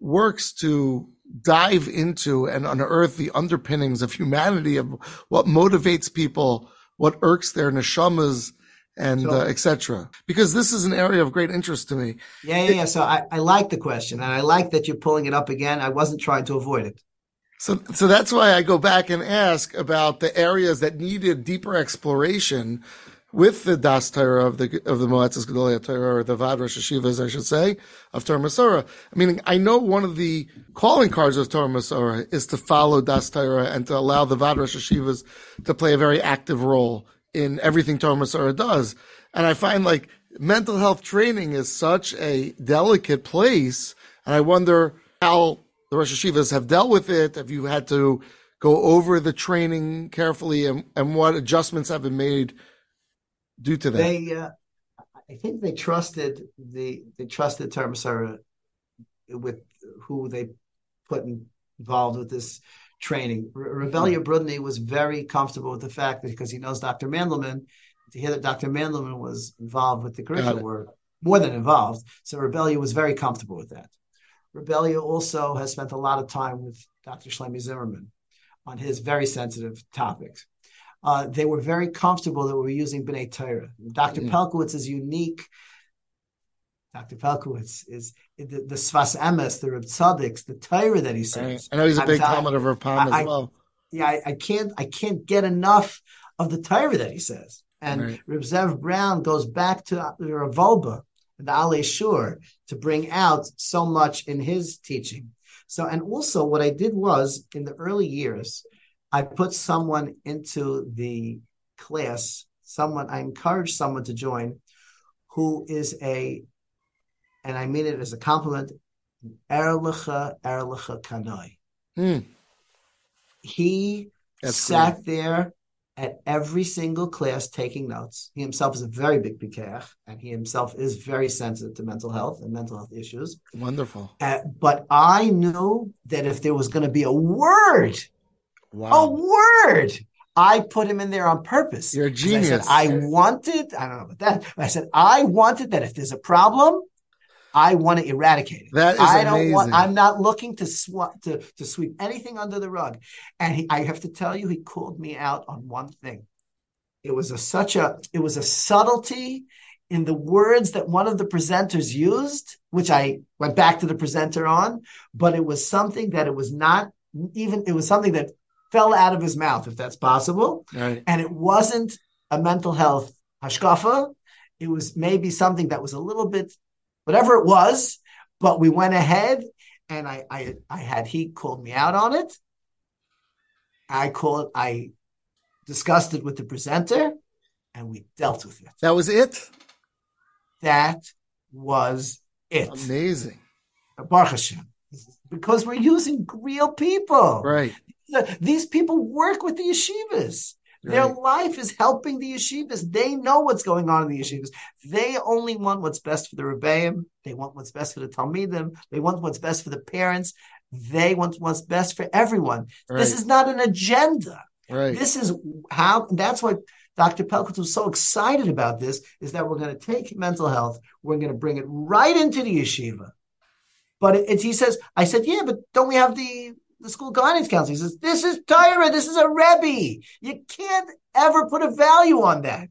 works to dive into and unearth the underpinnings of humanity of what motivates people, what irks their neshamas, and sure. uh, etc. Because this is an area of great interest to me. Yeah, yeah, yeah. So I, I like the question, and I like that you're pulling it up again. I wasn't trying to avoid it. So, so that's why I go back and ask about the areas that needed deeper exploration with the Das Torah of the of the Moetzes Gedolei Torah or the Vaad Roshei Yeshivas, I should say, of Torah Umesorah. I mean, I know one of the calling cards of Torah Umesorah is to follow Das Torah and to allow the Vaad Roshei Yeshivas to play a very active role in everything Torah Umesorah does. And I find like mental health training is such a delicate place, and I wonder how the Roshei Yeshivas have dealt with it. Have you had to go over the training carefully, and, and what adjustments have been made due to that? They, uh, I think they trusted the they trusted Torah Umesorah with who they put involved with this training. Reb Elya mm-hmm. Brudny was very comfortable with the fact that because he knows Dr. Mandelman, to hear that Dr. Mandelman was involved with the curriculum work, more than involved. So Reb Elya was very comfortable with that. Reb Elya also has spent a lot of time with Dr. Shlomi Zimmerman on his very sensitive topics. Uh, they were very comfortable that we were using B'nai Torah. Dr. Mm. Pelcovitz is unique. Dr. Pelcovitz is the, the Sfas Emes, the Reb Tzaddiks, the Torah that he says. I know he's a big comment of Rav Pam as well. Yeah, I, I, can't I can't get enough of the Torah that he says. And right. Reb Zev Brown goes back to Rav Wolbe, the Alei Shur, to bring out so much in his teaching. So, and also what I did was in the early years, I put someone into the class, someone, I encouraged someone to join who is a, and I mean it as a compliment, Erlicha Erlicha Kanoi. Hmm. He That's sat cool. there at every single class taking notes. He himself is a very big pikach, and he himself is very sensitive to mental health and mental health issues. Wonderful. Uh, but I knew that if there was going to be a word Wow. A word. I put him in there on purpose. You're a genius. I, said, I wanted, I don't know about that. I said, I wanted that if there's a problem, I want to eradicate it. That is I don't amazing. want. I'm not looking to sw- to to sweep anything under the rug. And he, I have to tell you, he called me out on one thing. It was a such a it was a subtlety in the words that one of the presenters used, which I went back to the presenter on, but it was something that it was not even. It was something that fell out of his mouth, if that's possible. Right. And it wasn't a mental health hashkafa. It was maybe something that was a little bit, whatever it was, but we went ahead and I, I, I had, he called me out on it. I called, I discussed it with the presenter and we dealt with it. That was it? That was it. Amazing. Baruch Hashem. Because we're using real people. Right. These people work with the yeshivas. Right. Their life is helping the yeshivas. They know what's going on in the yeshivas. They only want what's best for the rebbeim. They want what's best for the talmidim. They want what's best for the parents. They want what's best for everyone. Right. This is not an agenda. Right. This is how. That's why Dr. Pelcovitz was so excited about this. Is that we're going to take mental health, we're going to bring it right into the yeshiva. But it, he says, I said, yeah, but don't we have the the school guidance counselor. He says, This is Tyra, this is a Rebbe. You can't ever put a value on that.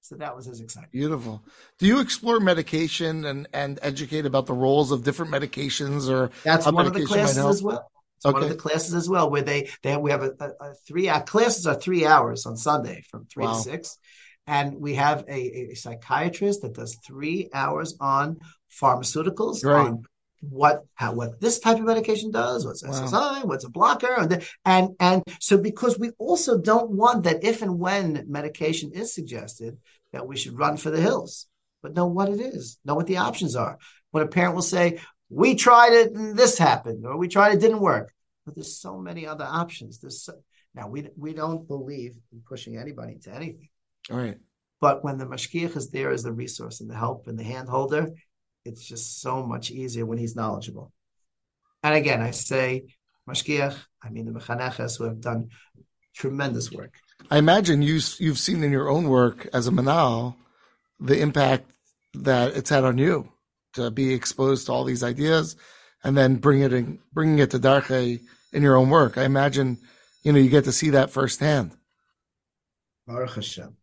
So that was his excitement. Beautiful. Do you explore medication and, and educate about the roles of different medications or that's one of the classes as well. It's okay. one of the classes as well, where they, they have, we have a, a, a three hour classes are three hours on Sunday from three wow. to six. And we have a, a, psychiatrist that does three hours on pharmaceuticals, right. on what how what this type of medication does, what's wow. SSI, what's a blocker, and, and and so because we also don't want that if and when medication is suggested that we should run for the hills, but know what it is, know what the options are. When a parent will say, "We tried it and this happened," or "We tried it, didn't work," but there's so many other options. There's so, now we we don't believe in pushing anybody to anything. All right. But when the mashkiach is there as the resource and the help and the hand holder, it's just so much easier when he's knowledgeable. And again, I say mashkiach, I mean the mechaneches who have done tremendous work. I imagine you you've seen in your own work as a menahel the impact that it's had on you to be exposed to all these ideas and then bring it in, bringing it to Darche in your own work. I imagine, you know, you get to see that firsthand. Baruch Hashem.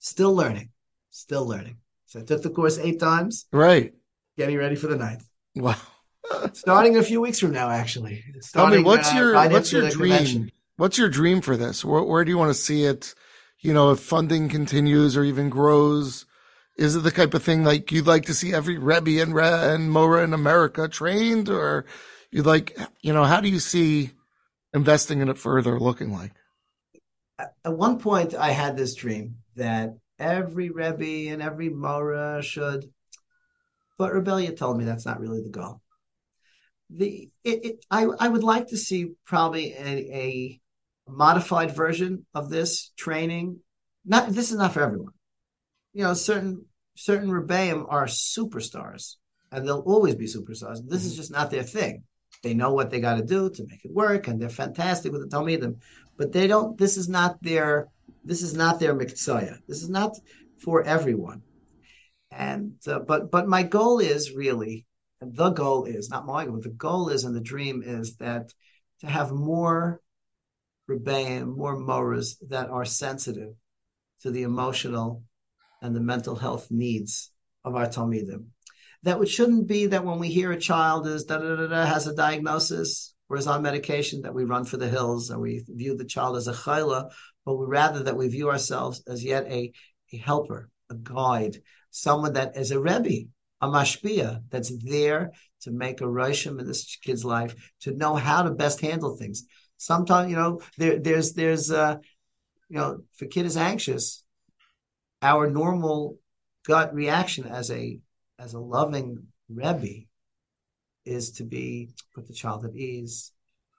Still learning. Still learning. So I took the course eight times. Right getting ready for the ninth. Wow. Starting a few weeks from now, actually. Starting, Tell me, what's uh, your what's your dream? Convention. What's your dream for this? Where, where do you want to see it? You know, if funding continues or even grows, is it the type of thing like you'd like to see every Rebbe and Re and Mora in America trained, or you'd like, you know, how do you see investing in it further looking like? At one point, I had this dream that every Rebbe and every Mora should. But Reb Elya told me that's not really the goal. The it, it, I I would like to see probably a, a modified version of this training. Not this is not for everyone. You know, certain certain rebbeim are superstars, and they'll always be superstars. This is mm-hmm. just not their thing. They know what they got to do to make it work, and they're fantastic with the Talmidim. But they don't. This is not their. This is not their mitzvah. This is not for everyone. And uh, but but my goal is really, the goal is not my goal. The goal is, and the dream is that to have more rebbeim, more moras that are sensitive to the emotional and the mental health needs of our talmidim that it shouldn't be that when we hear a child is da da da da has a diagnosis or is on medication that we run for the hills and we view the child as a chayla, but we rather that we view ourselves as yet a, a helper, a guide, someone that is a rebbe, a mashpia that's there to make a roshim in this kid's life, to know how to best handle things. Sometimes, you know, there, there's there's uh, you know, if a kid is anxious, our normal gut reaction as a as a loving Rebbe is to be put the child at ease,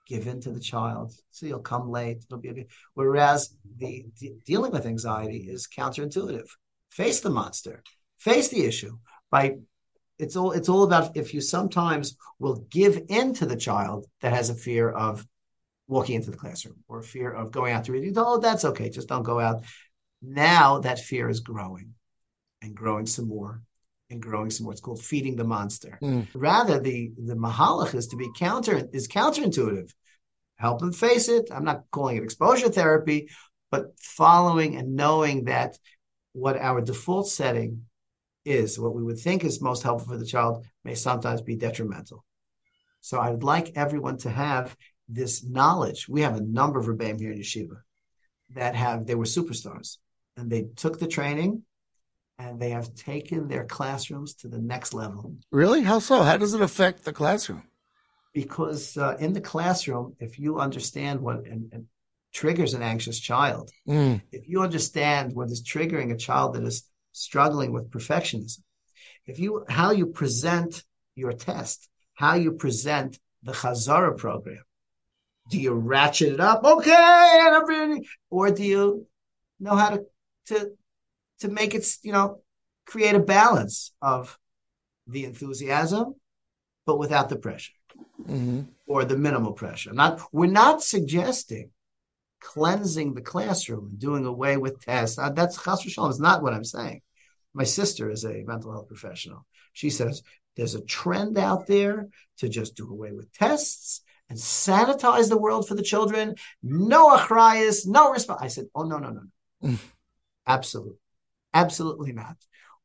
give in to the child. So you'll come late. It'll be okay. Whereas the, the, dealing with anxiety is counterintuitive. Face the monster. Face the issue. By it's all it's all about if you sometimes will give in to the child that has a fear of walking into the classroom or fear of going out to read. Oh, that's okay. Just don't go out. Now that fear is growing and growing some more and growing some more. It's called feeding the monster. Mm. Rather, the the mahalach is to be counter is counterintuitive. Help them face it. I'm not calling it exposure therapy, but following and knowing that what our default setting is, what we would think is most helpful for the child, may sometimes be detrimental. So I would like everyone to have this knowledge. We have a number of rebbeim here in yeshiva that have they were superstars, and they took the training and they have taken their classrooms to the next level. Really? How so? How does it affect the classroom? Because uh, in the classroom, if you understand what and, and triggers an anxious child, mm. if you understand what is triggering a child that is struggling with perfectionism, if you how you present your test, how you present the Chazara program, do you ratchet it up? Okay, or do you know how to to to make it, you know, create a balance of the enthusiasm, but without the pressure mm-hmm. or the minimal pressure. Not we're not suggesting cleansing the classroom and doing away with tests. Uh, that's chas v'shalom is not what I'm saying. My sister is a mental health professional. She says there's a trend out there to just do away with tests and sanitize the world for the children. No achrayas, no response. I said, oh no, no, no, no. Absolutely. Absolutely not.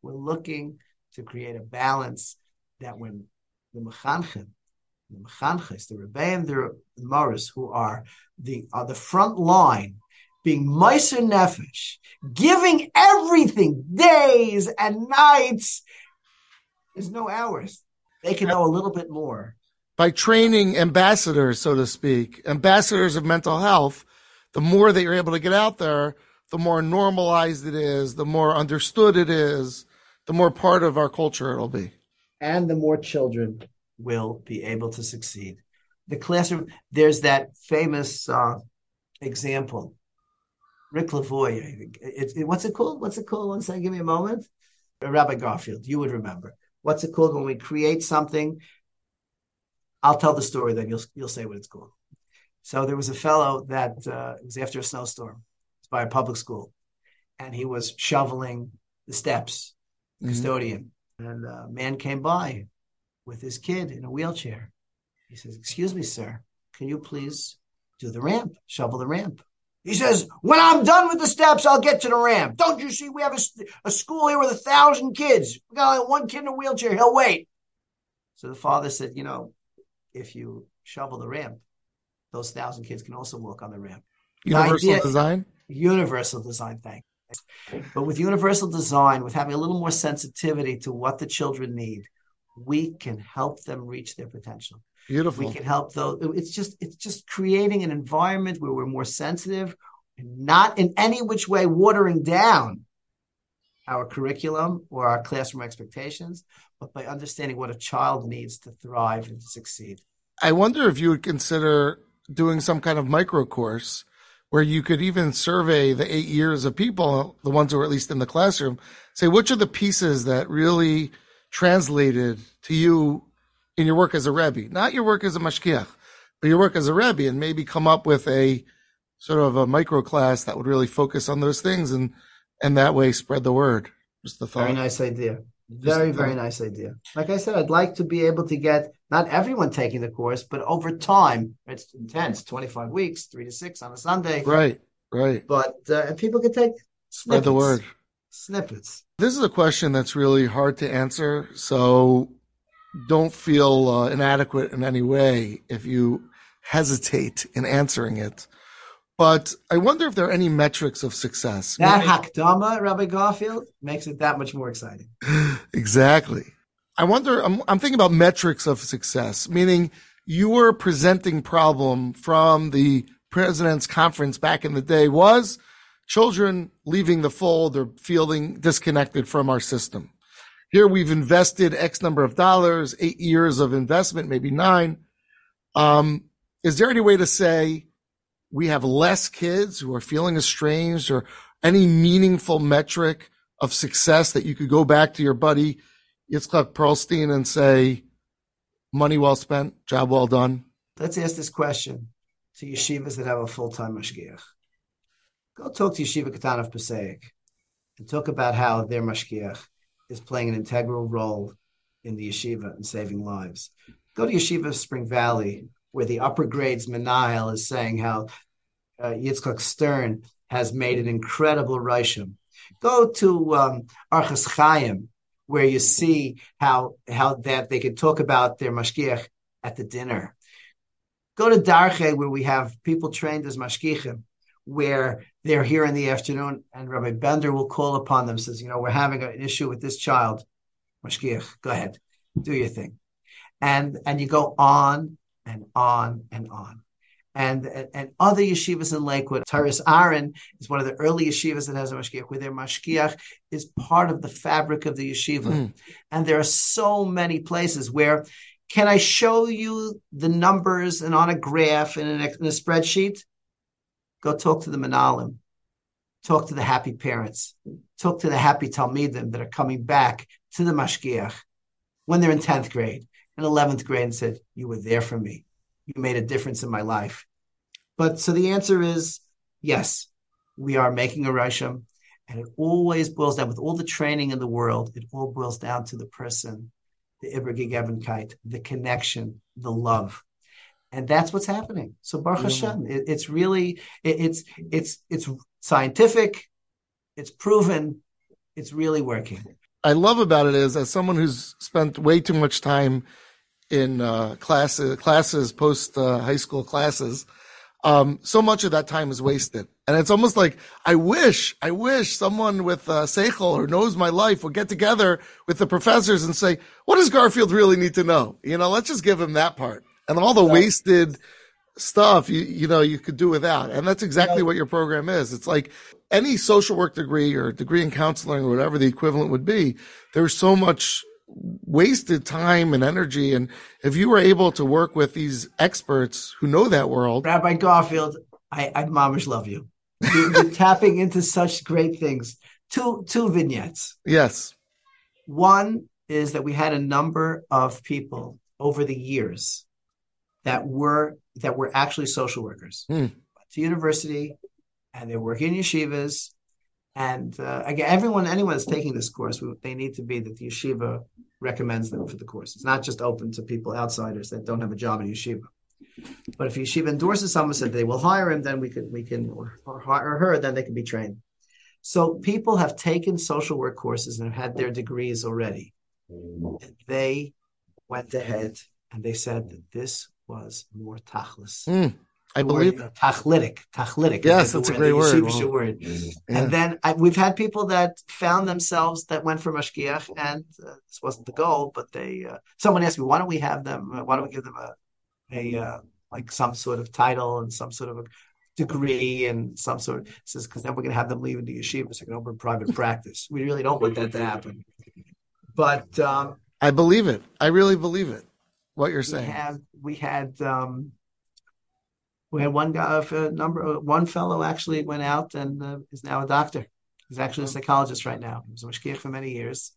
We're looking to create a balance that when the mechanchim, the mechanches, the rebbeim, the moras, who are the are the front line, being meiser nefesh, giving everything, days and nights. There's no hours. They can know a little bit more by training ambassadors, so to speak, ambassadors of mental health. The more that you're able to get out there, the more normalized it is, the more understood it is, the more part of our culture it'll be. And the more children will be able to succeed. The classroom, there's that famous uh, example. Rick Lavoie, I think. It, it, what's it called? What's it called? One second, give me a moment. Rabbi Garfield, you would remember. What's it called when we create something? I'll tell the story, then you'll you'll say what it's called. So there was a fellow that uh, was after a snowstorm, by a public school, and he was shoveling the steps, mm-hmm. custodian. And a man came by with his kid in a wheelchair. He says, "Excuse me, sir, can you please do the ramp, shovel the ramp?" He says, "When I'm done with the steps, I'll get to the ramp. Don't you see? We have a, a school here with a thousand kids. We got only one kid in a wheelchair. He'll wait." So the father said, "You know, if you shovel the ramp, those thousand kids can also walk on the ramp." Universal idea, design universal design thing. But with universal design, with having a little more sensitivity to what the children need, we can help them reach their potential. Beautiful. We can help those. It's just it's just creating an environment where we're more sensitive and not in any which way watering down our curriculum or our classroom expectations, but by understanding what a child needs to thrive and to succeed. I wonder if you would consider doing some kind of micro course where you could even survey the eight years of people, the ones who are at least in the classroom, say which are the pieces that really translated to you in your work as a Rebbe, not your work as a mashkiach, but your work as a Rebbe, and maybe come up with a sort of a micro class that would really focus on those things and and that way spread the word. Just the thought. Very nice idea. Very, very nice idea. Like I said, I'd like to be able to get not everyone taking the course, but over time, it's intense 25 weeks, three to six on a Sunday. Right, right. But uh, people can take spread the word. Snippets. This is a question that's really hard to answer. So don't feel uh, inadequate in any way if you hesitate in answering it. But I wonder if there are any metrics of success. That hakdama, Rabbi Garfield, makes it that much more exciting. [LAUGHS] exactly. I wonder, I'm, I'm thinking about metrics of success, meaning your presenting problem from the president's conference back in the day was children leaving the fold or feeling disconnected from our system. Here we've invested X number of dollars, eight years of investment, maybe nine. Um, is there any way to say we have less kids who are feeling estranged or any meaningful metric of success that you could go back to your buddy Yitzchak Perlstein and say, money well spent, job well done? Let's ask this question to yeshivas that have a full-time mashgiach. Go talk to Yeshiva Katan of Passaic and talk about how their mashgiach is playing an integral role in the yeshiva and saving lives. Go to Yeshiva Spring Valley where the upper grades Menahel is saying how uh, Yitzchak Stern has made an incredible Rishim. Go to um, Orchos Chaim, where you see how how that they can talk about their mashgiach at the dinner. Go to Darche, where we have people trained as mashgichim, where they're here in the afternoon, and Rabbi Bender will call upon them, says, you know, we're having an issue with this child, mashgiach, go ahead, do your thing, and and you go on and on and on. And, and, and other yeshivas in Lakewood, Toras Aharon is one of the early yeshivas that has a mashgiach, where their mashgiach is part of the fabric of the yeshiva. Mm. And there are so many places where, can I show you the numbers and on a graph and in a, in a spreadsheet? Go talk to the Menahalim. Talk to the happy parents. Talk to the happy Talmidim that are coming back to the mashgiach when they're in 10th grade and 11th grade and said, You were there for me. You made a difference in my life. But so the answer is yes, we are making a Rishim. And it always boils down, with all the training in the world, it all boils down to the person, the Ibergegebenkeit, the connection, the love. And that's what's happening. So Baruch mm-hmm. Hashem, it, it's really, it, it's, it's, it's scientific, it's proven, it's really working. I love about it is as someone who's spent way too much time in uh, classes, classes post uh, high school classes. Um, so much of that time is wasted. And it's almost like, I wish, I wish someone with uh, Seichel or knows my life would get together with the professors and say, what does Garfield really need to know? You know, let's just give him that part. And all the wasted stuff, you, you know, you could do without. And that's exactly what your program is. It's like any social work degree or degree in counseling or whatever the equivalent would be. There's so much wasted time and energy. And if you were able to work with these experts who know that world, Rabbi Garfield, I, I love you. You're, you're [LAUGHS] tapping into such great things. Two two vignettes. Yes. One is that we had a number of people over the years that were that were actually social workers mm. to university and they're working in yeshivas and uh, again, everyone, anyone that's taking this course, they need to be that the yeshiva recommends them for the course. It's not just open to people outsiders that don't have a job in yeshiva. But if yeshiva endorses someone, said they will hire him, then we can we can or, or, or her, then they can be trained. So people have taken social work courses and have had their degrees already. And they went ahead and they said that this was more tachlis. Mm. I believe word, tachlitic, tachlitic. Yes, that's a great word. Wow. word. Yeah. And then I, we've had people that found themselves that went for mashgiach, and uh, this wasn't the goal, but they. Uh, someone asked me, why don't we have them? Uh, why don't we give them a, a uh, like some sort of title and some sort of a degree and some sort. Of, says because then we're going to have them leaving the yeshiva so they can open private practice. We really don't want that to happen. But um, I believe it. I really believe it. What you're we saying. had we had um, we had one guy, a number, one fellow actually went out and uh, is now a doctor. He's actually a psychologist right now. He was a mashgiach for many years,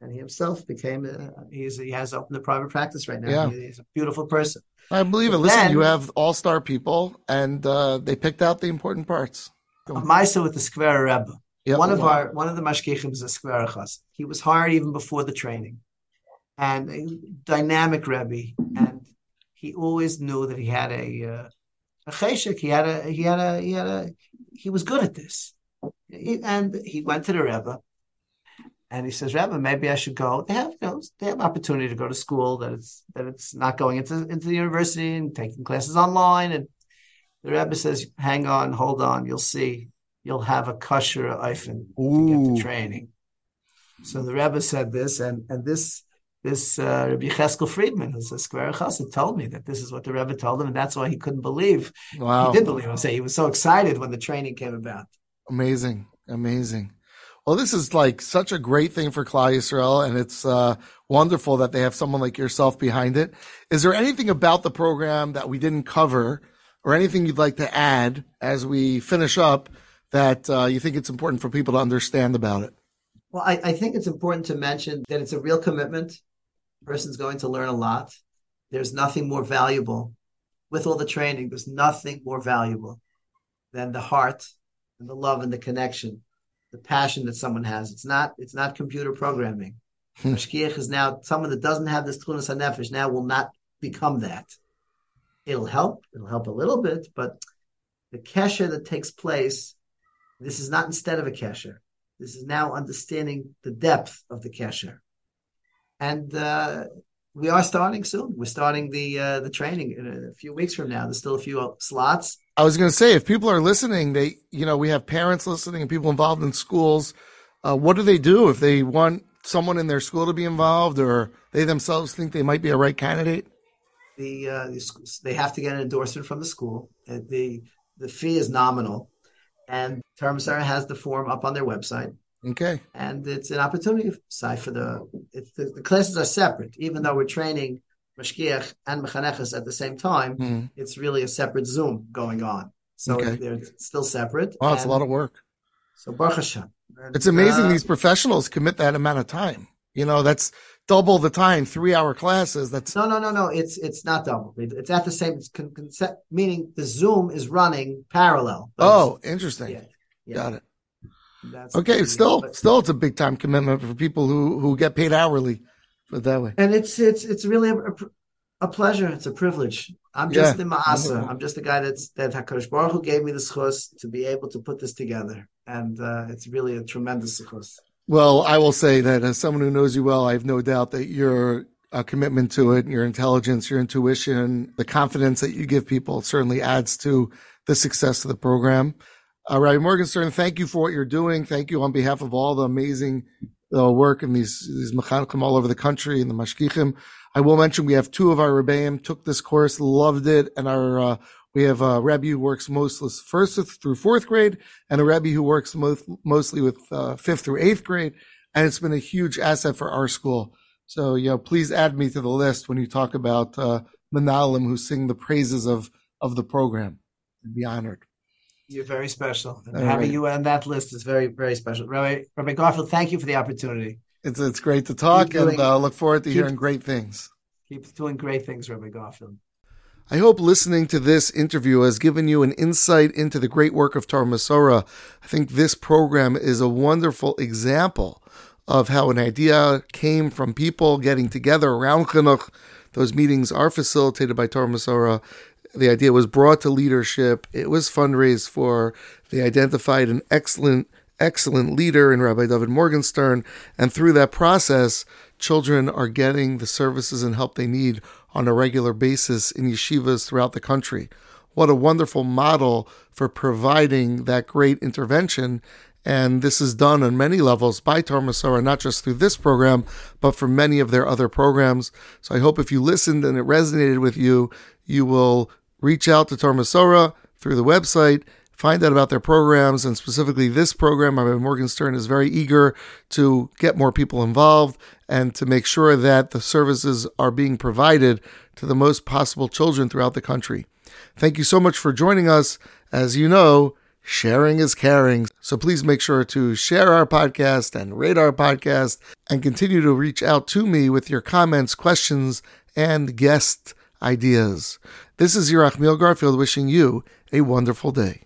and he himself became. A, he's he has opened a private practice right now. Yeah. He- he's a beautiful person. I believe it. But Listen, then- you have all star people, and uh, they picked out the important parts. Maisa with the Skver Rebbe. Yep. One of Wow. our one of the mashgichim is a Skver Chas. He was hired even before the training, and a dynamic Rebbe, and he always knew that he had a uh, a cheshik. He had a he had a he had a he was good at this, He- and he went to the Rebbe, and he says, Rebbe, maybe I should go. They have you know, they have opportunity to go to school that it's that it's not going into into the university and taking classes online, and the Rebbe says, hang on, hold on, you'll see, you'll have a kosher eifin to get the training. So the Rebbe said this, and and this this uh, Rabbi Cheskel Friedman, who's a Skver chassid, told me that this is what the Rebbe told him, and that's why he couldn't believe. Wow. He did believe him. Say he was so excited when the training came about. Amazing. Amazing. Well, this is like such a great thing for Klal Yisrael, and it's uh, wonderful that they have someone like yourself behind it. Is there anything about the program that we didn't cover, or anything you'd like to add as we finish up that uh, you think it's important for people to understand about it? Well, I, I think it's important to mention that it's a real commitment. Person's going to learn a lot. There's nothing more valuable with all the training. There's nothing more valuable than the heart and the love and the connection, the passion that someone has. It's not it's not computer programming. Hmm. Mashgiach is now someone that doesn't have this tchunas hanefesh now will not become that. It'll help. It'll help a little bit, but the kesher that takes place, this is not instead of a kesher. This is now understanding the depth of the kesher, and uh, we are starting soon. We're starting the uh, the training in a few weeks from now. There's still a few slots. I was going to say, if people are listening, they, you know, we have parents listening and people involved in schools. Uh, what do they do if they want someone in their school to be involved, or they themselves think they might be a right candidate? The, uh, the they have to get an endorsement from the school. Uh, the the fee is nominal, and Torah Umesorah has the form up on their website. Okay. and it's an opportunity side for the, it's the the classes are separate, even though we're training mashgiach and mechaneches at the same time. Hmm. It's really a separate Zoom going on, so Okay. they're still separate. Wow, it's a lot of work. So Baruch Hashem. And, It's amazing uh, these professionals commit that amount of time. You know, that's double the time, three hour classes. That's no, no, no, no. It's it's not double. It's at the same. Con- concept, meaning the Zoom is running parallel. oh, interesting. yeah, yeah. Got it. That's Okay, still, but- still, it's a big time commitment for people who who get paid hourly. Put that way. and it's it's it's really a, a, a pleasure. It's a privilege. I'm Yeah. just the maasa. Wonderful. I'm just the guy that's that Hakadosh Baruch Hu gave me the schus to be able to put this together, and uh, it's really a tremendous schus. Well, I will say that as someone who knows you well, I have no doubt that your uh, commitment to it, your intelligence, your intuition, the confidence that you give people certainly adds to the success of the program. Uh, Rabbi Morgenstern, thank you for what you're doing. Thank you on behalf of all the amazing uh, work in these these mechanikim all over the country and the mashgichim. I will mention we have two of our rebbeim took this course, loved it, and our uh, we have a rebbe who works mostly first through fourth grade, and a rebbe who works most, mostly with uh, fifth through eighth grade, and it's been a huge asset for our school. So you know, please add me to the list when you talk about uh, Menahalim who sing the praises of of the program. I'd be honored. You're very special, and All having right. you on that list is very very special. Rabbi Rabbi Garfield, thank you for the opportunity. It's it's great to talk, Keep and doing- uh, look forward to keep- hearing great things. Keep doing great things, Rabbi Garfield. I hope listening to this interview has given you an insight into the great work of Torah Umesorah. I think this program is a wonderful example of how an idea came from people getting together around Chinuch. Those meetings are facilitated by Torah Umesorah. The idea was brought to leadership. It was fundraised for. They identified an excellent, excellent leader in Rabbi David Morgenstern. And through that process, children are getting the services and help they need on a regular basis in yeshivas throughout the country. What a wonderful model for providing that great intervention. And this is done on many levels by Torah not just through this program, but for many of their other programs. So I hope if you listened and it resonated with you, you will reach out to Torah Umesorah, through the website, find out about their programs, and specifically this program. Rabbi Morgenstern is very eager to get more people involved and to make sure that the services are being provided to the most possible children throughout the country. Thank you so much for joining us. As you know, sharing is caring. So please make sure to share our podcast and rate our podcast and continue to reach out to me with your comments, questions, and guest ideas. This is Yerachmiel Garfield wishing you a wonderful day.